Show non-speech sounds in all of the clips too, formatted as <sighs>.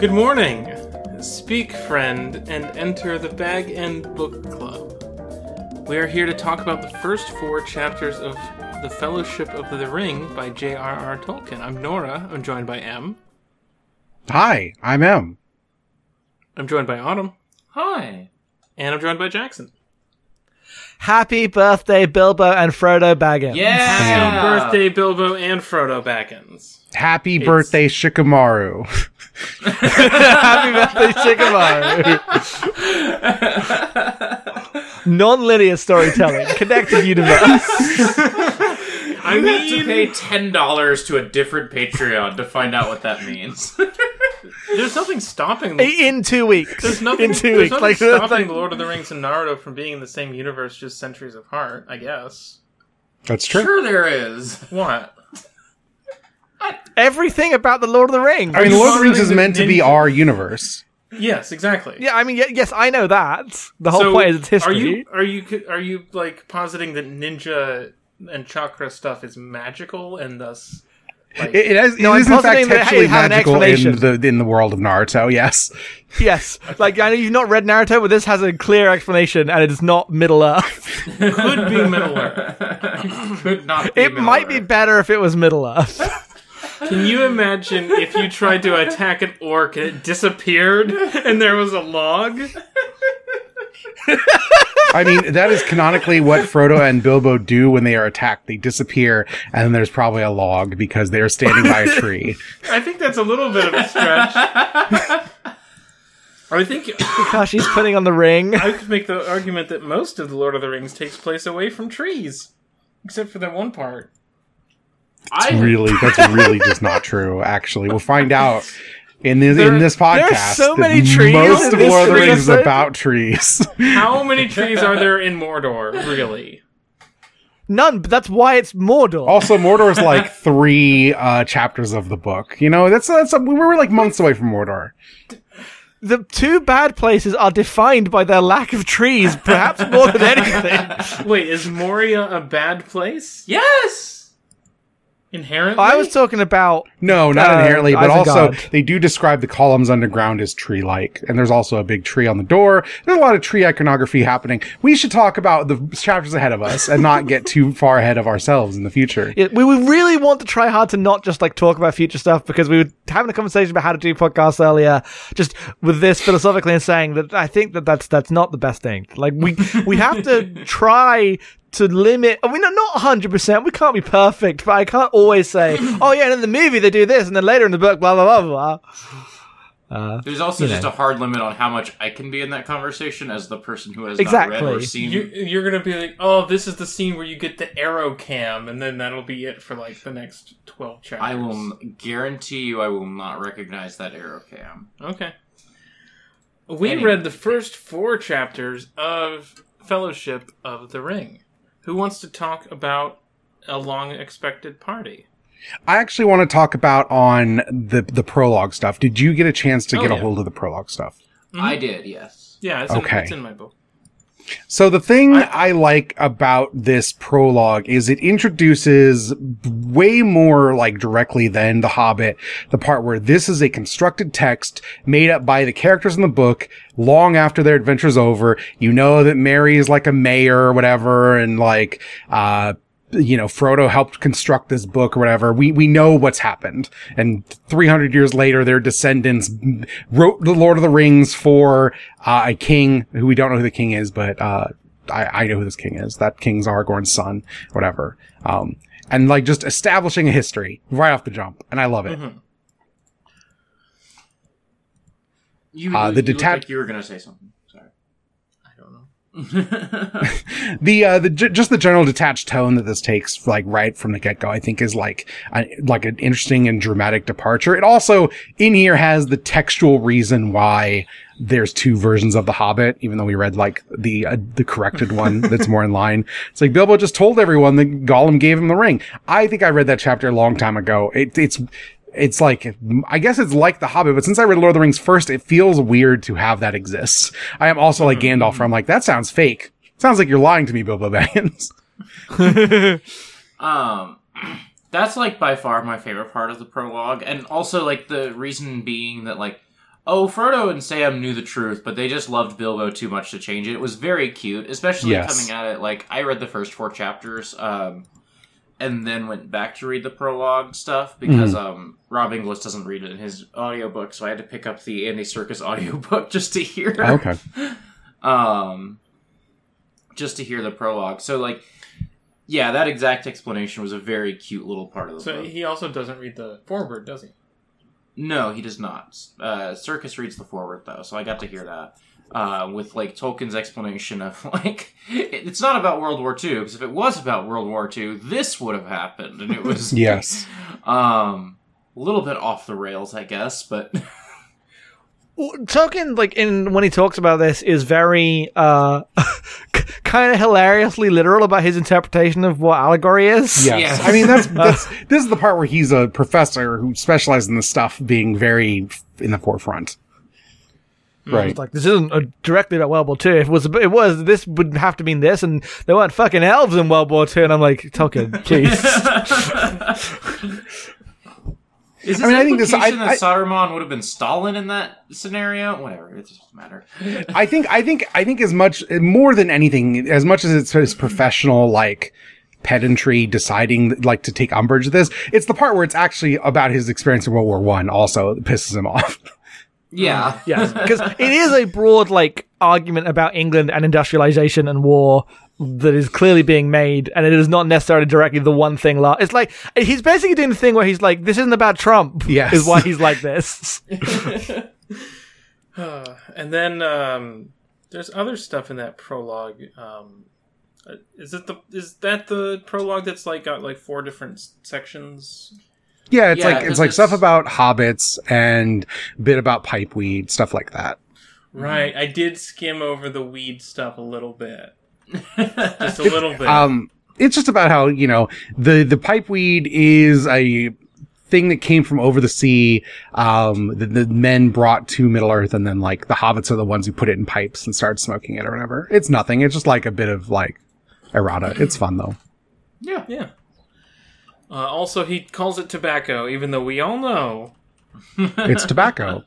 Good morning. Speak, friend, and enter the Bag End Book Club. We are here to talk about the first four chapters of The Fellowship of the Ring by J.R.R. Tolkien. I'm Nora. I'm joined by M. Hi, I'm M. I'm joined by Autumn. Hi. And I'm joined by Jackson. Happy birthday, Bilbo and Frodo Baggins. Yeah. Happy birthday, Bilbo and Frodo Baggins. Happy birthday, Shikamaru. <laughs> Happy birthday, Shikamaru. Non-linear storytelling, connected universe. <laughs> I You have to pay ten dollars to a different Patreon to find out what that means. <laughs> there's nothing stopping. In two weeks. There's nothing, In two weeks. nothing Like, stopping like- The Lord of the Rings and Naruto from being in the same universe, just centuries apart. I guess. That's true. sure, there is. What? Everything about the Lord of the Rings. I mean, Lord of the Rings is meant to be our universe. Yes, exactly. yeah, I mean, y- yes, I know that. The whole So, point is it's history. Are you are you are you like positing that ninja and chakra stuff is magical and thus like, It, it, has, No, it I'm is in fact positing that it textually had an magical in explanation. the in the world of Naruto. Yes, <laughs> Yes, like I know you've not read Naruto, but this has a clear explanation, and it is not Middle Earth. could be Middle Earth? <laughs> Could not. Be It might be better if it was Middle Earth. <laughs> Can you imagine if you tried to attack an orc and it disappeared and there was a log? I mean that is canonically what Frodo and Bilbo do when they are attacked. They disappear, and then there's probably a log because they are standing by a tree. I think that's a little bit of a stretch. I think Gosh, he's putting on the ring. I could make the argument that most of the Lord of the Rings takes place away from trees, except for that one part. I really, that's really just not <laughs> true. Actually, we'll find out in this There- in this podcast. so many trees Most of this Lord of the tree Rings is about trees. <laughs> How many trees are there in Mordor, really? None, but that's why it's Mordor. Also, Mordor is like <laughs> three uh, chapters of the book. You know, that's that's we were like months away from Mordor. The two bad places are defined by their lack of trees, perhaps more than anything. Wait, is Moria a bad place? yes. Inherently? I was talking about No, not Uh, inherently, but also Isengard. they do describe the columns underground as tree-like, and there's also a big tree on the door. There's a lot of tree iconography happening. We should talk about the chapters ahead of us and not get too far ahead of ourselves in the future. it, we would really want to try hard to not just like talk about future stuff because we were having a conversation about how to do podcasts earlier, just with this philosophically and saying that I think that that's that's not the best thing. Like we we have to <laughs> try to limit. I mean, not hundred percent. We can't be perfect, but I can't always say, <laughs> "Oh yeah," and in the movie they do this, and then later in the book, blah blah blah blah. blah. Uh, There's also just know. a hard limit on how much I can be in that conversation as the person who has Exactly. not read or seen. You, you're gonna be like, oh, this is the scene where you get the arrow cam, and then that'll be it for like the next twelve chapters. I will guarantee you, I will not recognize that arrow cam. Okay. We Anyway. read the first four chapters of Fellowship of the Ring. Who wants to talk about a long expected party? I actually want to talk about on the the prologue stuff. Did you get a chance to Oh, get a oh, hold of the prologue stuff? I did, yes. Yeah, it's, Okay. in, it's in my book. So the thing I- I, like about this prologue is it introduces way more like directly than The Hobbit, the part where this is a constructed text made up by the characters in the book long after their adventure's over. You know that Merry is like a mayor or whatever and like, uh, you know, Frodo helped construct this book or whatever. We, we know what's happened. And 300 years later, their descendants wrote the Lord of the Rings for, uh, a king who we don't know who the king is, but, uh, I, I know who this king is. That king's Aragorn's son, whatever. Um, and like just establishing a history right off the jump. And I love it. You, Uh, the looked detach- like you were going to say something. Sorry. I don't know. <laughs> the uh the j- just the general detached tone that this takes like right from the get-go i think is like a, like an interesting and dramatic departure. It also in here has the textual reason why there's two versions of the hobbit even though we read like the uh, the corrected one <laughs> that's more in line. It's like bilbo just told everyone that gollum gave him the ring. I think i read that chapter a long time ago. It, it's it's like I guess it's like The Hobbit, but since I read Lord of the Rings first, it feels weird to have that exist. I am also like Gandalf, where I'm like, that sounds fake. Sounds like you're lying to me, Bilbo Baggins. <laughs> <laughs> Um, that's like by far my favorite part of the prologue, and also like the reason being that like Oh, Frodo and Sam knew the truth, but they just loved Bilbo too much to change it. It was very cute, especially Yes. coming at it. Like I read the first four chapters, um, and then went back to read the prologue stuff because um, Rob Inglis doesn't read it in his audiobook, so I had to pick up the Andy Serkis <laughs> audiobook just to hear. Okay. <laughs> um, just to hear the prologue. So like, yeah, that exact explanation was a very cute little part of the So book. he also doesn't read the foreword, does he? No, he does not. Uh, Circus reads the foreword though, so I got to hear that uh, with like Tolkien's explanation of <laughs> like it's not about World War II because if it was about World War II, this would have happened, and it was <laughs> Yes. <laughs> um a little bit off the rails, I guess, but Tolkien, like in when he talks about this, is very uh, kind of hilariously literal about his interpretation of what allegory is. Yes. Yes. I mean, that's, that's, this is the part where he's a professor who specializes in this stuff being very in the forefront. Right. It's like this isn't directly about World War II. If it was, it was. This would have to mean this, and there weren't fucking elves in World War II. And I'm like, Tolkien, <laughs> please. is this I mean, I think this- I- implication I- that Saruman would have been Stalin in that scenario? Whatever, it doesn't matter. <laughs> I think, I think, I think as much, more than anything, as much as it's his professional, like, pedantry deciding, like, to take umbrage with this, it's the part where it's actually about his experience in World War One also that pisses him off. <laughs> Yeah, <laughs> yes, because it is a broad like argument about England and industrialization and war that is clearly being made, and it is not necessarily directly the one thing. La- it's like he's basically doing the thing where he's like, "This isn't about Trump." <laughs> Yes. is why he's like this. <laughs> Uh, and then um, there's other stuff in that prologue. Um, uh, is it the is that the prologue that's like got like four different sections? Yeah, it's Yeah, like, 'cause it's like stuff about hobbits and a bit about pipeweed, stuff like that. Right. I did skim over the weed stuff a little bit, <laughs> just a little bit. Um, it's just about how, you know, the, the pipeweed is a thing that came from over the sea, um, that the men brought to Middle Earth and then like the hobbits are the ones who put it in pipes and started smoking it or whatever. It's nothing. It's just like a bit of like errata. It's fun though. yeah. yeah. Uh, also, he calls it tobacco, even though we all know. <laughs> It's tobacco.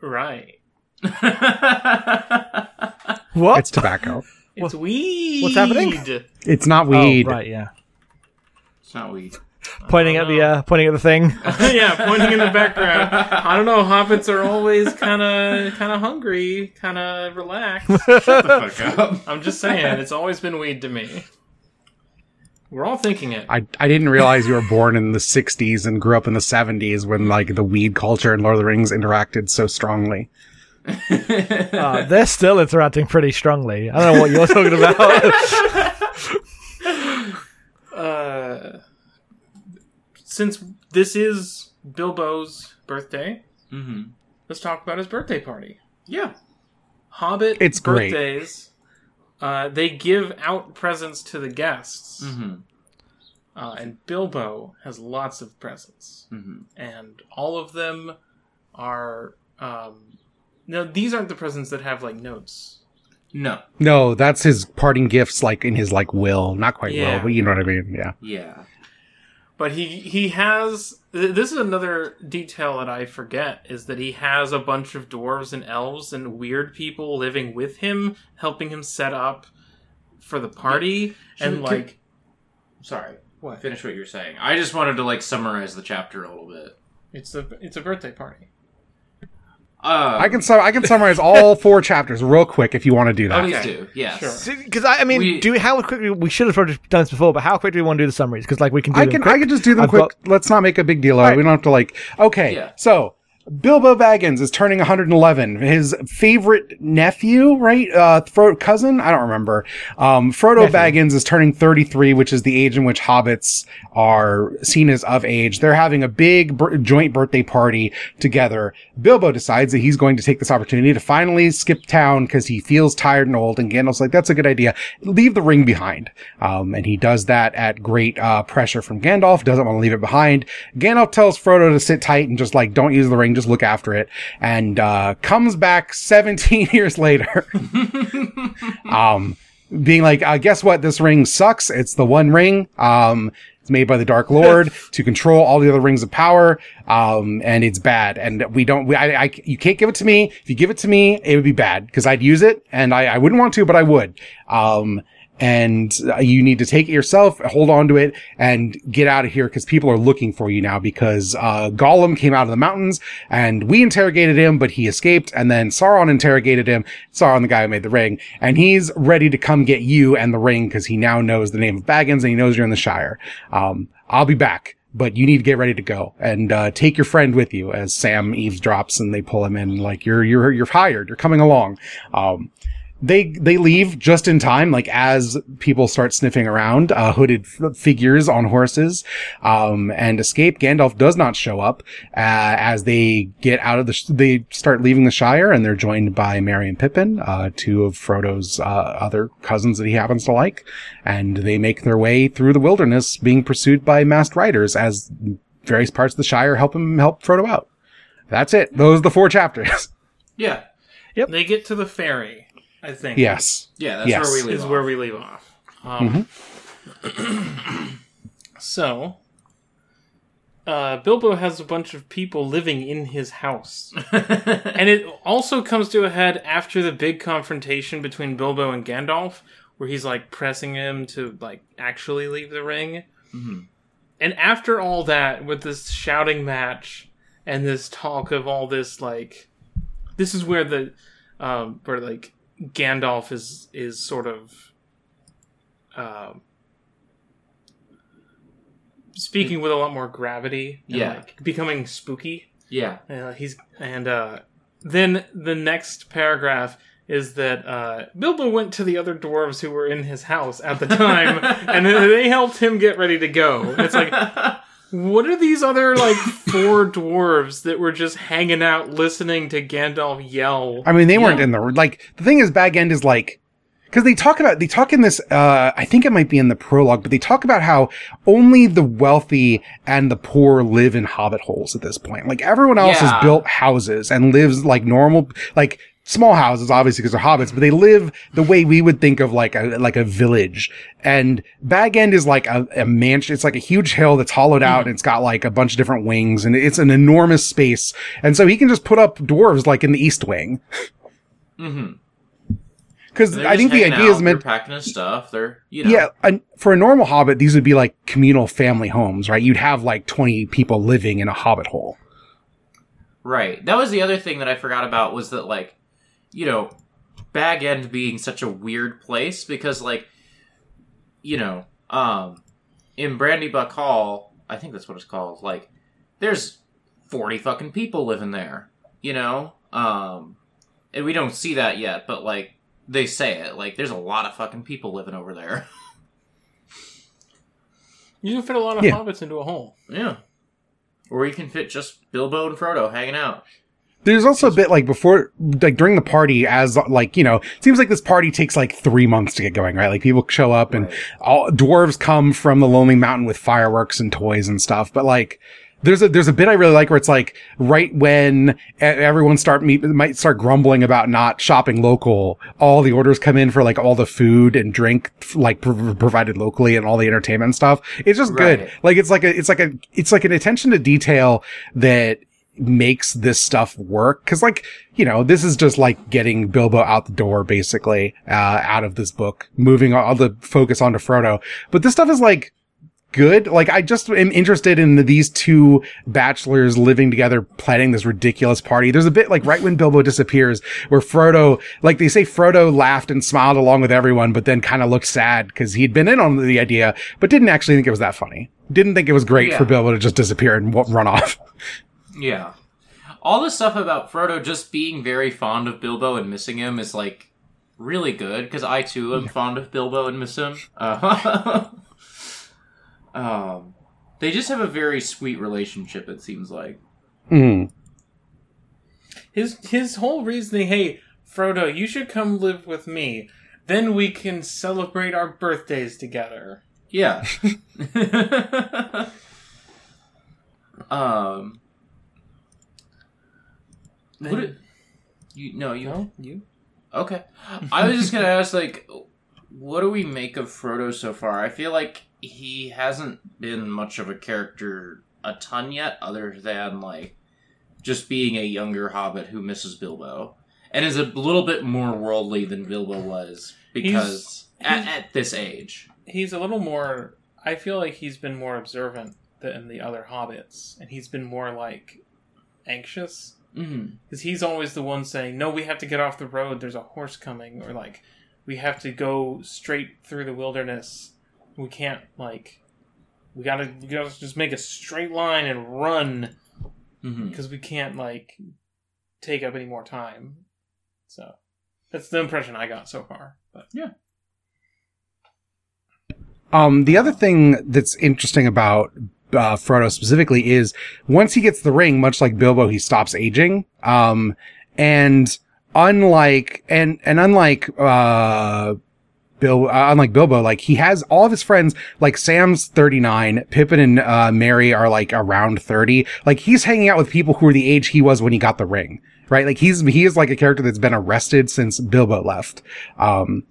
Right. <laughs> What? It's tobacco. It's weed. what's happening? It's not Oh, weed. right, yeah. it's not weed. Pointing at the uh, pointing at the thing. <laughs> yeah, pointing in the background. I don't know. Hobbits are always kind of, kind of hungry, kind of relaxed. Shut the fuck up. I'm just saying, it's always been weed to me. We're all thinking it. I, I didn't realize you were born in the 60s and grew up in the 70s when like the weed culture and Lord of the Rings interacted so strongly. <laughs> Uh, they're still interacting pretty strongly. I don't know what you're talking about. <laughs> uh, since this is Bilbo's birthday, hmm let's talk about his birthday party. Yeah. Hobbit It's great. Uh, they give out presents to the guests, hmm uh, and Bilbo has lots of presents, hmm and all of them are. Um, no, these aren't the presents that have like notes. No. No, that's his parting gifts, like in his like will, not quite Yeah. will, but you know what I mean. Yeah. Yeah. But he he has this is another detail that I forget is that he has a bunch of dwarves and elves and weird people living with him, helping him set up for the party and Should- like Sorry. What? Finish what you're saying. I just wanted to like summarize the chapter a little bit. It's a it's a birthday party. Uh, I can su- I can summarize all <laughs> four chapters real quick if you want to do that. Please Okay. do. Yes. Sure. Because I, I mean, We- do we, how quickly we should have probably done this before, but how quick do we want to do the summaries? Because like we can do I them can quick. I can just do them I've quick. got- Let's not make a big deal out of it. Right. We don't have to like. Okay, Yeah. so Bilbo Baggins is turning 111. His favorite nephew, right? Uh, Fro- cousin? I don't remember. Um, Frodo Nephew. Baggins is turning 33, which is the age in which hobbits are seen as of age. They're having a big bir- joint birthday party together. Bilbo decides that he's going to take this opportunity to finally skip town because he feels tired and old. And Gandalf's like, that's a good idea. Leave the ring behind. Um, and he does that at great, uh, pressure from Gandalf. Doesn't want to leave it behind. Gandalf tells Frodo to sit tight and just like, don't use the ring. Just look after it. And, uh, comes back <laughs> 17 years later. <laughs> um, being like, uh, guess what? This ring sucks. It's the one ring. Um, It's made by the Dark Lord <laughs> to control all the other rings of power. Um, and it's bad. And we don't, we, I, I, you can't give it to me. If you give it to me, it would be bad because I'd use it and I, I wouldn't want to, but I would. Um, and you need to take it yourself, hold on to it, and get out of here because people are looking for you now because uh, Gollum came out of the mountains and we interrogated him, but he escaped, and then Sauron interrogated him, Sauron, the guy who made the ring, and he's ready to come get you and the ring because he now knows the name of Baggins and he knows you're in the Shire. Um, I'll be back. But you need to get ready to go and uh, take your friend with you. As Sam eavesdrops and they pull him in, like you're you're you're hired. You're coming along. Um, they they leave just in time like as people start sniffing around uh, hooded f- figures on horses um, and escape. Gandalf does not show up uh, as they get out of the sh- they start leaving the shire and they're joined by merry and pippin uh, two of frodo's uh, other cousins that he happens to like and they make their way through the wilderness being pursued by masked riders as various parts of the shire help him help frodo out. That's it. Those are the four chapters. <laughs> Yeah. Yep. They get to the ferry, I think. yes Yeah, that's Yes. where we leave is off. where we leave off. Um, <clears throat> so, uh, Bilbo has a bunch of people living in his house. <laughs> and it also comes to a head after the big confrontation between Bilbo and Gandalf, where he's like pressing him to like actually leave the ring. And after all that, with this shouting match and this talk of all this, like, this is where the, um, where like Gandalf is is sort of, um, speaking with a lot more gravity. Yeah. like, becoming spooky. yeah. Uh, he's and uh, then the next paragraph is that uh, Bilbo went to the other dwarves who were in his house at the time, <laughs> and they helped him get ready to go. It's like, <laughs> what are these other like four <laughs> dwarves that were just hanging out listening to Gandalf yell? I mean, they weren't Yeah. in the like. The thing is, Bag End is like because they talk about they talk in this. Uh, I think it might be in the prologue, but they talk about how only the wealthy and the poor live in hobbit holes at this point. Like everyone else Yeah. has built houses and lives like normal, like small houses, obviously because they're hobbits, but they live the way we would think of like a like a village. And Bag End is like a, a mansion. It's like a huge hill that's hollowed out and it's got like a bunch of different wings and it's an enormous space. And so he can just put up dwarves like in the East Wing. Mm-hmm. Because I think the idea is meant, They're packing his stuff. They're you know. yeah, and for a normal hobbit, these would be like communal family homes, right? You'd have like 20 people living in a hobbit hole. Right. That was the other thing that I forgot about was that like, you know, Bag End being such a weird place because like, you know, um, in Brandybuck Hall, I think that's what it's called. Like, there's forty fucking people living there. You know, um, and we don't see that yet, but like they say it. Like, there's a lot of fucking people living over there. <laughs> You can fit a lot of Yeah. hobbits into a hole. yeah. Or you can fit just Bilbo and Frodo hanging out. There's also a bit like before, like during the party, as like you know, it seems like this party takes like three months to get going, right? Like people show up and Right. all dwarves come from the Lonely Mountain with fireworks and toys and stuff. But like, there's a there's a bit I really like where it's like right when everyone start meet, might start grumbling about not shopping local, all the orders come in for like all the food and drink like pr- provided locally and all the entertainment stuff. It's just good. Like it's like a it's like a it's like an attention to detail that makes this stuff work. Cause like, you know, this is just like getting Bilbo out the door, basically, uh, out of this book, moving all the focus onto Frodo. But this stuff is like, good. Like, I just am interested in these two bachelors living together, planning this ridiculous party. There's a bit like right when Bilbo disappears, where Frodo, like they say, Frodo laughed and smiled along with everyone, but then kind of looked sad because he'd been in on the idea, but didn't actually think it was that funny. Didn't think it was great Yeah. for Bilbo to just disappear and w- run off. <laughs> Yeah. All the stuff about Frodo just being very fond of Bilbo and missing him is like really good because I too am fond of Bilbo and miss him. Uh, <laughs> um, they just have a very sweet relationship. It seems like. Mm. His his whole reasoning, hey, Frodo, you should come live with me. Then we can celebrate our birthdays together. Yeah. <laughs> um. What it, you no you No, you. Okay. I was just gonna ask, like, what do we make of Frodo so far? I feel like he hasn't been much of a character a ton yet, other than like just being a younger Hobbit who misses Bilbo, and is a little bit more worldly than Bilbo was because at, at this age. He's a little more. I feel like he's been more observant than the other hobbits, and he's been more like anxious Mm-hmm. because he's always the one saying, "No, we have to get off the road. There's a horse coming," or like, "We have to go straight through the wilderness. We can't like, we gotta, we gotta just make a straight line and run Mm-hmm. because we can't like take up any more time." So that's the impression I got so far. But yeah. Um, the other thing that's interesting about uh, Frodo specifically is once he gets the ring, much like Bilbo, he stops aging. Um, and unlike and and unlike uh, Bill, uh, unlike Bilbo, like he has all of his friends. Like Sam's thirty nine, Pippin and uh, Merry are like around thirty. Like he's hanging out with people who are the age he was when he got the ring. Right? Like he's he is like a character that's been arrested since Bilbo left. Um,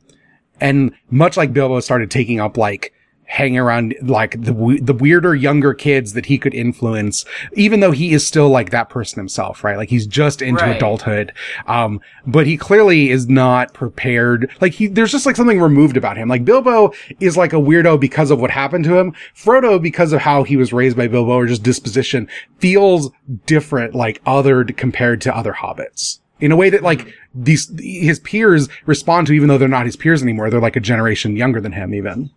and much like Bilbo started taking up like hanging around like the the weirder younger kids that he could influence even though he is still like that person himself right? Like he's just into Right. adulthood. Um but he clearly is not prepared. Like he there's just like something removed about him. Like Bilbo is like a weirdo because of what happened to him. Frodo because of how he was raised by Bilbo or just disposition feels different like other compared to other hobbits. In a way that like these his peers respond to even though they're not his peers anymore. They're like a generation younger than him even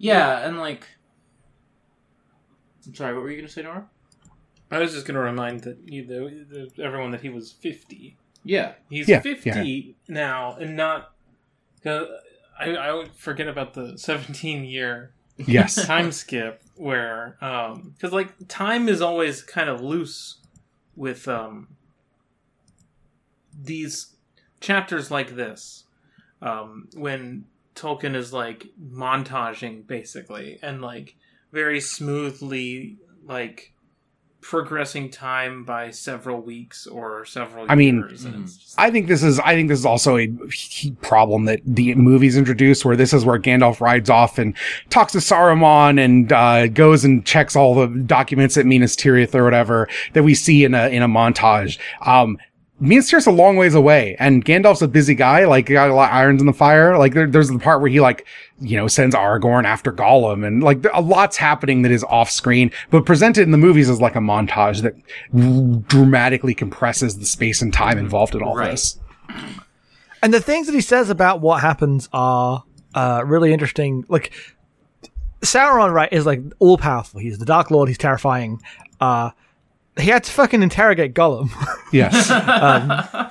Yeah, and like, I'm sorry. What were you gonna say, Nora? I was just gonna remind that you, the, the, everyone that he was fifty. Yeah. He's Yeah, 50 now and not. I, I would forget about the 17 year yes <laughs> time skip where. Because, like, time is always kind of loose with um, these chapters like this. Um, when Tolkien is, like, montaging, basically, and, like, very smoothly, like, progressing time by several weeks or several I mean, years. and it's just- I think this is I think this is also a problem that the movies introduce where this is where Gandalf rides off and talks to Saruman and uh, goes and checks all the documents at Minas Tirith or whatever that we see in a in a montage. Um Minas Tirith's a long ways away, and Gandalf's a busy guy. Like, he got a lot of irons in the fire. Like, there, there's the part where he like, you know, sends Aragorn after Gollum, and like, a lot's happening that is off screen, but presented in the movies as like a montage that dramatically compresses the space and time involved in all Right. this. And the things that he says about what happens are uh, really interesting. Like Sauron, right, is like all powerful. He's the Dark Lord. He's terrifying. Uh, he had to fucking interrogate Gollum, Yes. <laughs> Um,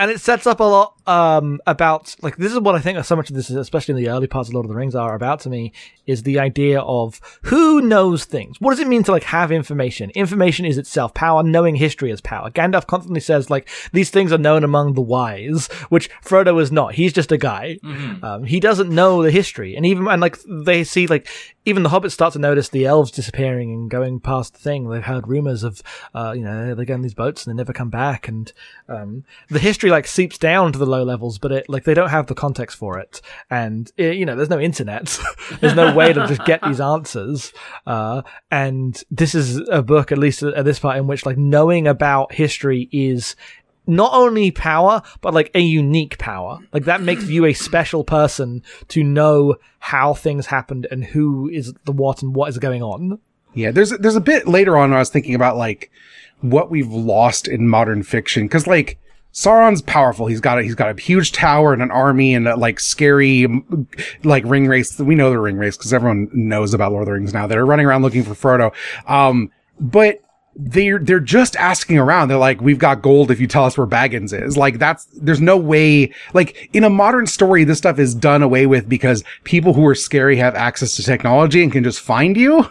and it sets up a lot um, about like this is what I think so much of this, is, especially in the early parts of Lord of the Rings, are about to me is the idea of who knows things. What does it mean to like have information? Information is itself power. Knowing history is power. Gandalf constantly says like these things are known among the wise, which Frodo is not. He's just a guy. Um, he doesn't know the history, and even and like they see like even the hobbits start to notice the elves disappearing and going past the thing. They've heard rumors of uh, you know they go in these boats and they never come back, and um, the history like seeps down to the low levels, but it like they don't have the context for it, and eh, you know there's no internet, <laughs> there's no way to just get these answers, uh, and this is a book at least at this part in which like knowing about history is not only power, but like a unique power. Like that makes you a special person to know how things happened and who is the what and what is going on. Yeah, there's there's a bit later on I was thinking about like what we've lost in modern fiction because like Sauron's powerful. He's got a, he's got a huge tower and an army and a, like scary like ring wraiths. We know the ring wraiths because everyone knows about Lord of the Rings now. They're running around looking for Frodo. Um, but they're they're just asking around. They're like, "We've got gold if you tell us where Baggins is." Like that's there's no way. Like in a modern story, this stuff is done away with because people who are scary have access to technology and can just find you.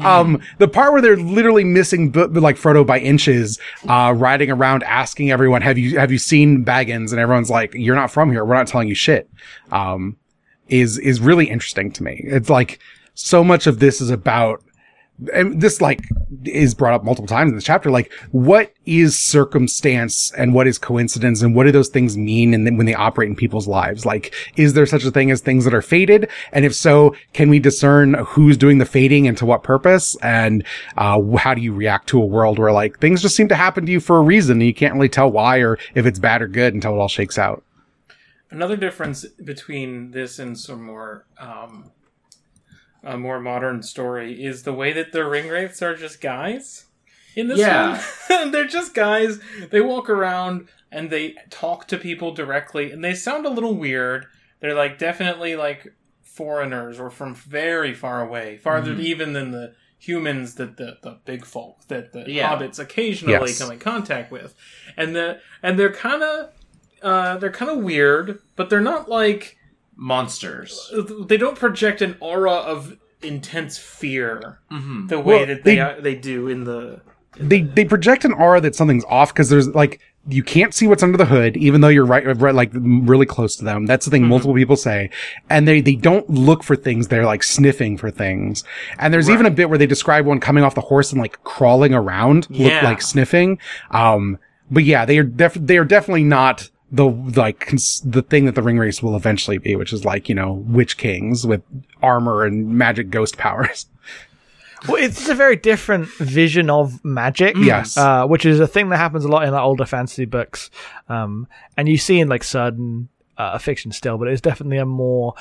Um, the part where they're literally missing, like Frodo by inches, uh, riding around asking everyone, have you, have you seen Baggins? And everyone's like, you're not from here. We're not telling you shit. Um, is, is really interesting to me. It's like so much of this is about, and this like is brought up multiple times in this chapter. Like, what is circumstance and what is coincidence and what do those things mean? And then when they operate in people's lives, like, is there such a thing as things that are fated? And if so, can we discern who's doing the fading and to what purpose? And, uh, how do you react to a world where like things just seem to happen to you for a reason and you can't really tell why or if it's bad or good until it all shakes out? Another difference between this and some more um, a more modern story is the way that the ring wraiths are just guys in this Yeah. one. <laughs> They're just guys. They walk around and they talk to people directly, and they sound a little weird. They're like definitely like foreigners or from very far away, farther Mm-hmm. even than the humans that the, the big folk that the Yeah. hobbits occasionally Yes. come in contact with, and the and they're kind of uh, they're kind of weird, but they're not like Monsters. they don't project an aura of intense fear Mm-hmm. the way Well, that they they- uh, they do in the they they project an aura that something's off because there's like you can't see what's under the hood, even though you're right, right like really close to them. That's the thing multiple people say, and they they don't look for things. They're like sniffing for things. And there's even a bit where they describe one coming off the horse and like crawling around, look like sniffing. Um, but yeah, they are def- they are definitely not the like cons- the thing that the ring wraiths will eventually be, which is like you know witch kings with armor and magic ghost <laughs> powers. Well, it's a very different vision of magic. Yes. Uh, which is a thing that happens a lot in like, older fantasy books. Um, and you see in like certain uh, fiction still, but it's definitely a more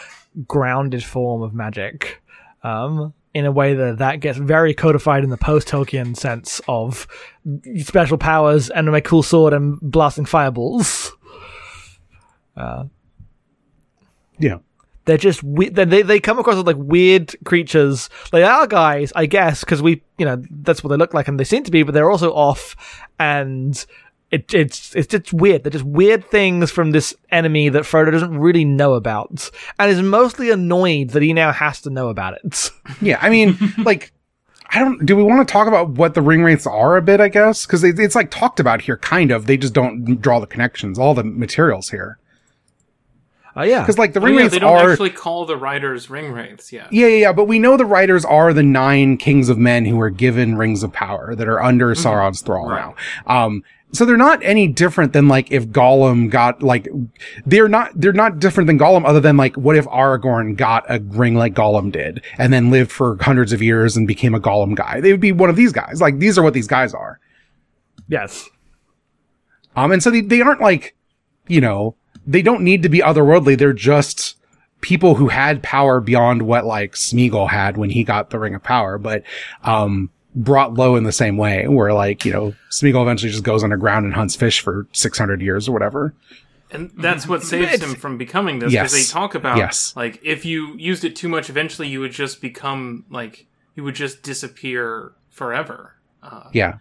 grounded form of magic. Um, in a way that that gets very codified in the post Tolkien sense of special powers and my cool sword and blasting fireballs. <laughs> Yeah. They're just we- they they they come across as like weird creatures. They are guys, I guess, because we you know that's what they look like and they seem to be, but they're also off, and it it's it's just weird. They're just weird things from this enemy that Frodo doesn't really know about, and is mostly annoyed that he now has to know about it. <laughs> Yeah, I mean, like, I don't. Do we want to talk about what the ring wraiths are a bit? I guess because it, it's like talked about here, kind of. They just don't draw the connections, all the materials here. Oh yeah, Because like the oh, ring yeah, wraiths they don't are. actually call the riders ring wraiths yet yeah, yeah, yeah. But we know the riders are the nine kings of men who are given rings of power that are under Sauron's thrall Right. now. Um, so they're not any different than like if Gollum got like they're not they're not different than Gollum other than like what if Aragorn got a ring like Gollum did and then lived for hundreds of years and became a Gollum guy. They would be one of these guys. Like these are what these guys are. yes, Um, and so they, they aren't like, you know, they don't need to be otherworldly. They're just people who had power beyond what like Smeagol had when he got the Ring of Power, but, um, brought low in the same way where like, you know, Smeagol eventually just goes underground and hunts fish for 600 years or whatever. and that's what saves It's- him from becoming this because Yes. they talk about Yes. like if you used it too much eventually you would just become like you would just disappear forever uh, Yeah.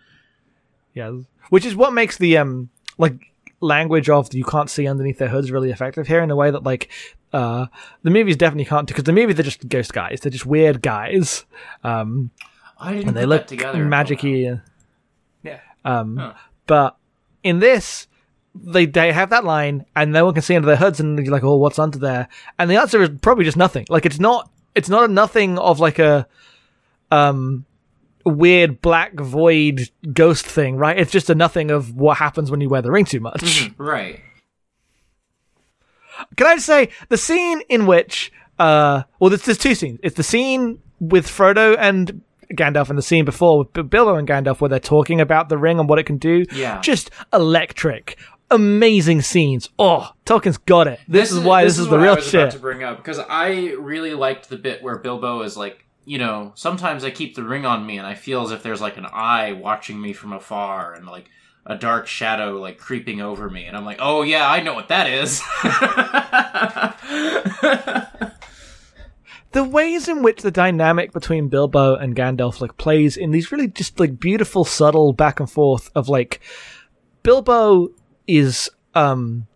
yeah, which is what makes the um like language of you can't see underneath their hoods really effective here in a way that like uh the movies definitely can't because the movies they're just ghost guys. They're just weird guys. Um I didn't and they look together. magicy yeah. Um Huh. but in this they they have that line and no one can see under their hoods and you're like oh what's under there? And the answer is probably just nothing. Like it's not it's not a nothing of like a um weird black void ghost thing right it's just a nothing of what happens when you wear the ring too much now. Right. can I just say the scene in which uh well there's, there's two scenes. It's the scene with Frodo and Gandalf and the scene before with Bilbo and Gandalf where they're talking about the ring and what it can do. Yeah. Just electric. Amazing scenes. Oh, Tolkien's got it. This, is why this, is, the what real I was about shit. to bring up because I really liked the bit where Bilbo is like, you know, sometimes I keep the ring on me and I feel as if there's like an eye watching me from afar and like a dark shadow like creeping over me and I'm like, oh yeah, I know what that is. <laughs> the ways in which the dynamic between Bilbo and Gandalf like plays in these really just like beautiful subtle back and forth of like Bilbo is um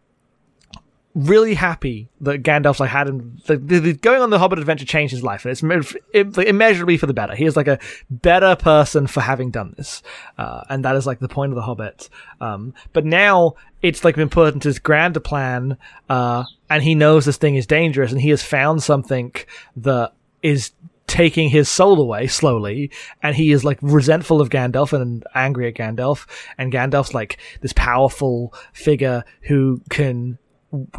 really happy that Gandalf's like had him the, the, going on the Hobbit adventure changed his life and it's im- im- immeasurably for the better. He is like a better person for having done this, uh, and that is like the point of the Hobbit. Um, but now it's like been put into his grander plan, uh, and he knows this thing is dangerous, and he has found something that is taking his soul away slowly, and he is like resentful of Gandalf and angry at Gandalf, and Gandalf's like this powerful figure who can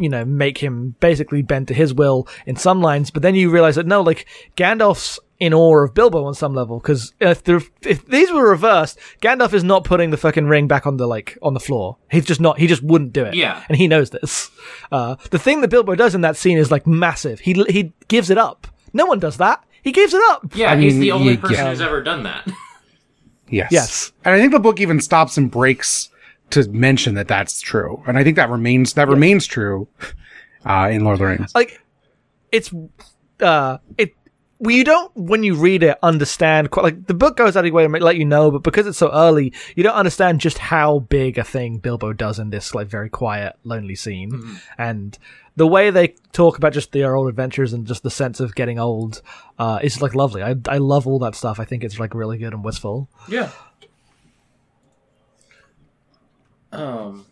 you know, make him basically bend to his will in some lines, but then you realize that no, like Gandalf's in awe of Bilbo on some level because if there, if these were reversed, Gandalf is not putting the fucking ring back on the like on the floor. He's just not. He just wouldn't do it. Yeah. and he knows this. Uh, the thing that Bilbo does in that scene is like massive. He he gives it up. No one does that. He gives it up. Yeah, I he's mean, the only yeah, person yeah. who's ever done that. Yes. Yes. And I think the book even stops and breaks to mention that that's true. And I think that remains, that remains true, uh, in Lord of the Rings. like it's uh it well, you don't when you read it understand quite like the book goes out of its way to let you know but because it's so early you don't understand just how big a thing bilbo does in this like very quiet lonely scene and the way they talk about just their old adventures and just the sense of getting old uh is like lovely i i love all that stuff i think it's like really good and wistful Yeah. Um.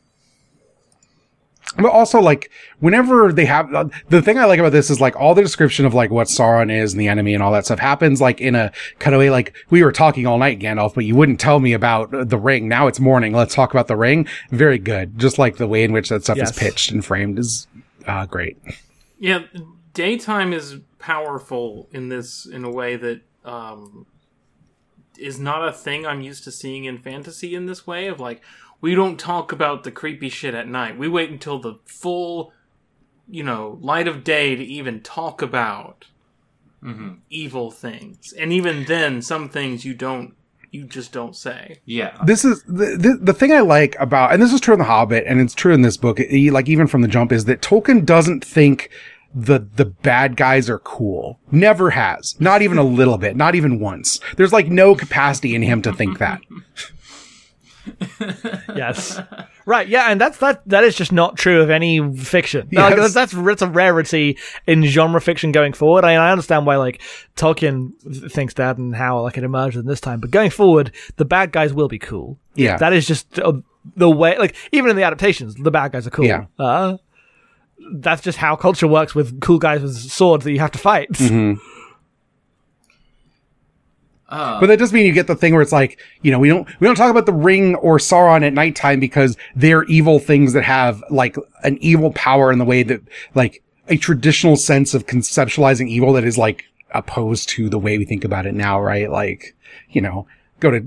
But also, like, whenever they have, uh, the thing I like about this is like all the description of like what Sauron is and the enemy and all that stuff happens like in a kind of way, like, we were talking all night, Gandalf, but you wouldn't tell me about uh, the ring. Now it's morning. Let's talk about the ring. Very good. Just like the way in which that stuff Yes. is pitched and framed is, uh, great. Yeah, daytime is powerful in this in a way that um, is not a thing I'm used to seeing in fantasy in this way of like we don't talk about the creepy shit at night. We wait until the full, you know, light of day to even talk about mm-hmm. evil things. And even then, some things you don't, you just don't say. Yeah. this is the, the the thing I like about, and this is true in The Hobbit, and it's true in this book. Like even from the jump, is that Tolkien doesn't think the the bad guys are cool. Never has, not even a little bit, not even once. There's like no capacity in him to think that. <laughs> yes right yeah and that's that that is just not true of any fiction like, Yes. that's, that's it's a rarity in genre fiction going forward I, I understand why like tolkien thinks that and how like it emerged in this time but going forward the bad guys will be cool Yeah. that is just uh, the way like even in the adaptations the bad guys are cool Yeah. uh, that's just how culture works with cool guys with swords that you have to fight Mm-hmm. Uh, But that does mean you get the thing where it's like, you know, we don't, we don't talk about the ring or Sauron at nighttime because they're evil things that have like an evil power in the way that like a traditional sense of conceptualizing evil that is like opposed to the way we think about it now, right? Like, you know, go to,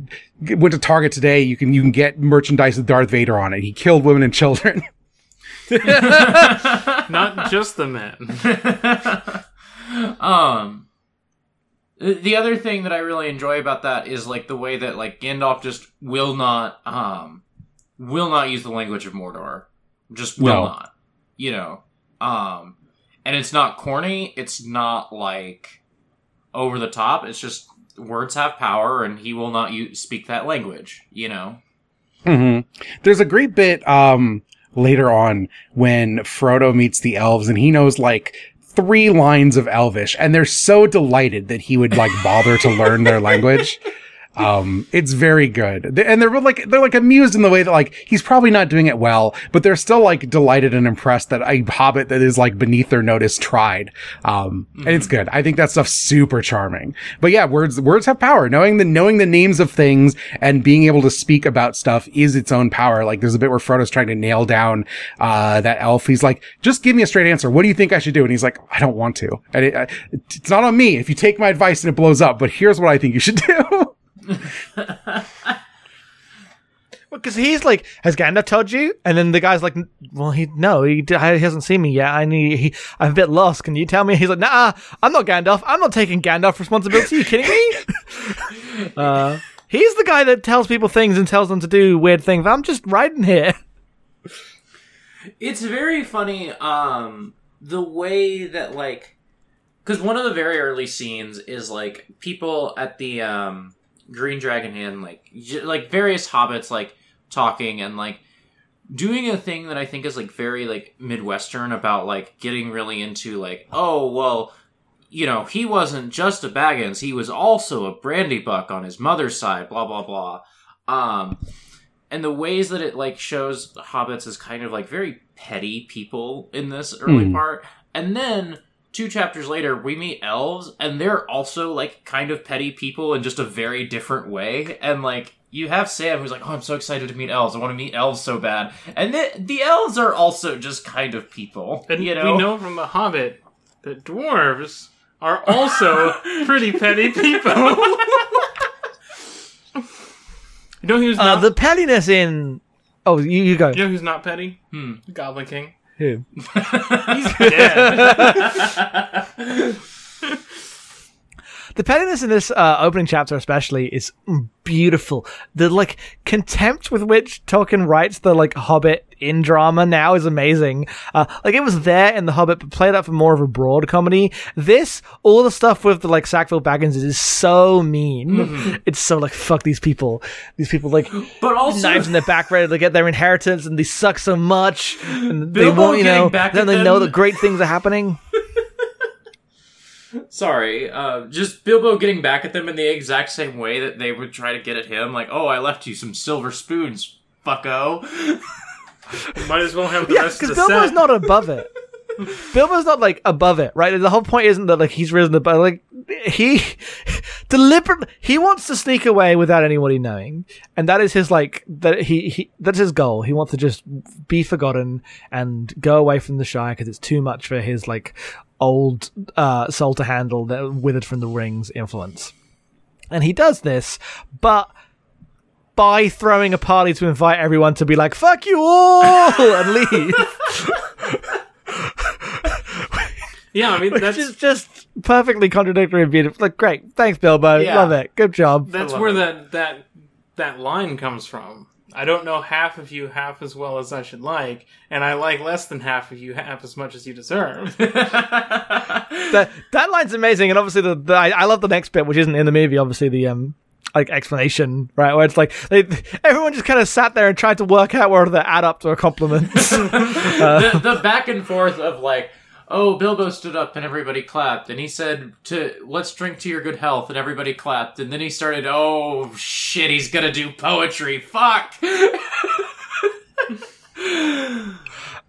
g- went to Target today. You can, you can get merchandise with Darth Vader on it. He killed women and children. <laughs> Not just the men. <laughs> Um, the the other thing that I really enjoy about that is like the way that like Gandalf just will not um will not use the language of Mordor, just will No. not, you know. Um, and it's not corny. It's not like over the top. It's just words have power, and he will not use, speak that language. You know. hmm There's a great bit um later on when Frodo meets the elves and he knows like three lines of Elvish and they're so delighted that he would like bother to learn their language. <laughs> Um, it's very good. And they're like, they're like amused in the way that like, he's probably not doing it well, but they're still like delighted and impressed that a hobbit that is like beneath their notice tried. Um, and it's good. I think that stuff's super charming. But yeah, words, words have power. Knowing the, knowing the names of things and being able to speak about stuff is its own power. Like there's a bit where Frodo's trying to nail down, uh, that elf. He's like, just give me a straight answer. What do you think I should do? And he's like, I don't want to. And it, uh, it's not on me if you take my advice and it blows up, but here's what I think you should <laughs> do. <laughs> Because he's like, has Gandalf told you? And then the guy's like, well, he no, he, he hasn't seen me yet. I need, he, I'm a bit lost. Can you tell me? He's like, nah, I'm not Gandalf. I'm not taking Gandalf responsibility. you kidding me? <laughs> uh, he's the guy that tells people things and tells them to do weird things. I'm just riding here. It's very funny, um, the way that like, because one of the very early scenes is like people at the um, Green Dragon Inn, like j- like various hobbits, like talking and like doing a thing that I think is like very like midwestern about like getting really into like, oh well, you know, he wasn't just a Baggins, he was also a Brandybuck on his mother's side, blah blah blah. Um, and the ways that it like shows hobbits as kind of like very petty people in this early Hmm. part and then two chapters later, we meet elves, and they're also like kind of petty people in just a very different way. And like you have Sam, who's like, "Oh, I'm so excited to meet elves. I want to meet elves so bad." And the the elves are also just kind of people. And you know, we know from The Hobbit that dwarves are also <laughs> pretty petty people. <laughs> you know who's Uh, not? the pettiness in. Oh, you, you go. you know who's not petty? Hmm. Goblin King. Who? <laughs> He's <laughs> dead. <laughs> The pettiness in this uh, opening chapter, especially, is beautiful. The like contempt with which Tolkien writes the like Hobbit in drama now is amazing. Uh, like it was there in the Hobbit, but played up for more of a broad comedy. This, all the stuff with the like Sackville Baggins is so mean. It's so like fuck these people. These people like <gasps> but also knives in their back ready to get their inheritance, and they suck so much. And <gasps> they won't, you know. Then they know that great things are happening. <laughs> Sorry, uh, just Bilbo getting back at them in the exact same way that they would try to get at him. Like, oh, I left you some silver spoons, fucko. Might as well have the Yeah, rest of because the Bilbo's set. not above it. Bilbo's not like above it, right? The whole point isn't that like he's risen above. Like he <laughs> deliberately he wants to sneak away without anybody knowing, and that is his like that he, he that's his goal. He wants to just be forgotten and go away from the Shire because it's too much for his like old uh, soul to handle that withered from the rings influence. And he does this, but by throwing a party to invite everyone to be like "fuck you all" and leave. <laughs> Yeah, I mean Which that's is just perfectly contradictory and beautiful. Like, great, thanks, Bilbo. Yeah. Love it. Good job. that's where it. that that that line comes from. I don't know half of you half as well as I should like, and I like less than half of you half as much as you deserve. <laughs> that that line's amazing, and obviously the, the I, I love the next bit, which isn't in the movie. Obviously the um like explanation, right? Where it's like they, everyone just kind of sat there and tried to work out where to add up to a compliment. <laughs> the, the back and forth of like, oh, Bilbo stood up and everybody clapped, and he said to let's drink to your good health, and everybody clapped, and then he started, oh shit, he's gonna do poetry, fuck. <laughs>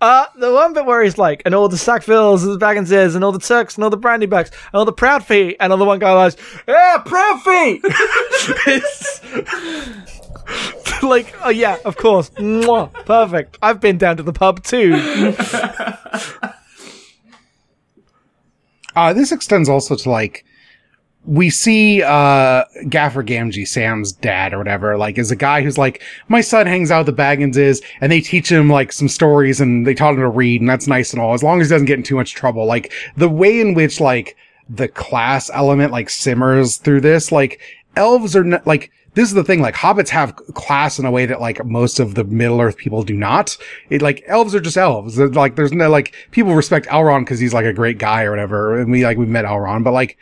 Uh, the one bit where he's like, and all the Sackvilles, and the Bagginses, and all the Tooks, and all the Brandybucks, and all the Proud Feet, and all the one guy lies, yeah, Proud Feet! <laughs> Like, oh yeah, of course. Mwah, perfect. I've been down to the pub too. <laughs> Uh, this extends also to like, we see, uh, Gaffer Gamgee, Sam's dad or whatever, like, is a guy who's like, my son hangs out with the Bagginses and they teach him like some stories and they taught him to read and that's nice and all, as long as he doesn't get in too much trouble. Like, the way in which like, the class element like simmers through this, like, elves are not, like, this is the thing, like, hobbits have class in a way that, like, most of the Middle Earth people do not. It, like, elves are just elves. They're, like, there's no, like, people respect Elrond because he's, like, a great guy or whatever. And we, like, we've met Elrond, but, like,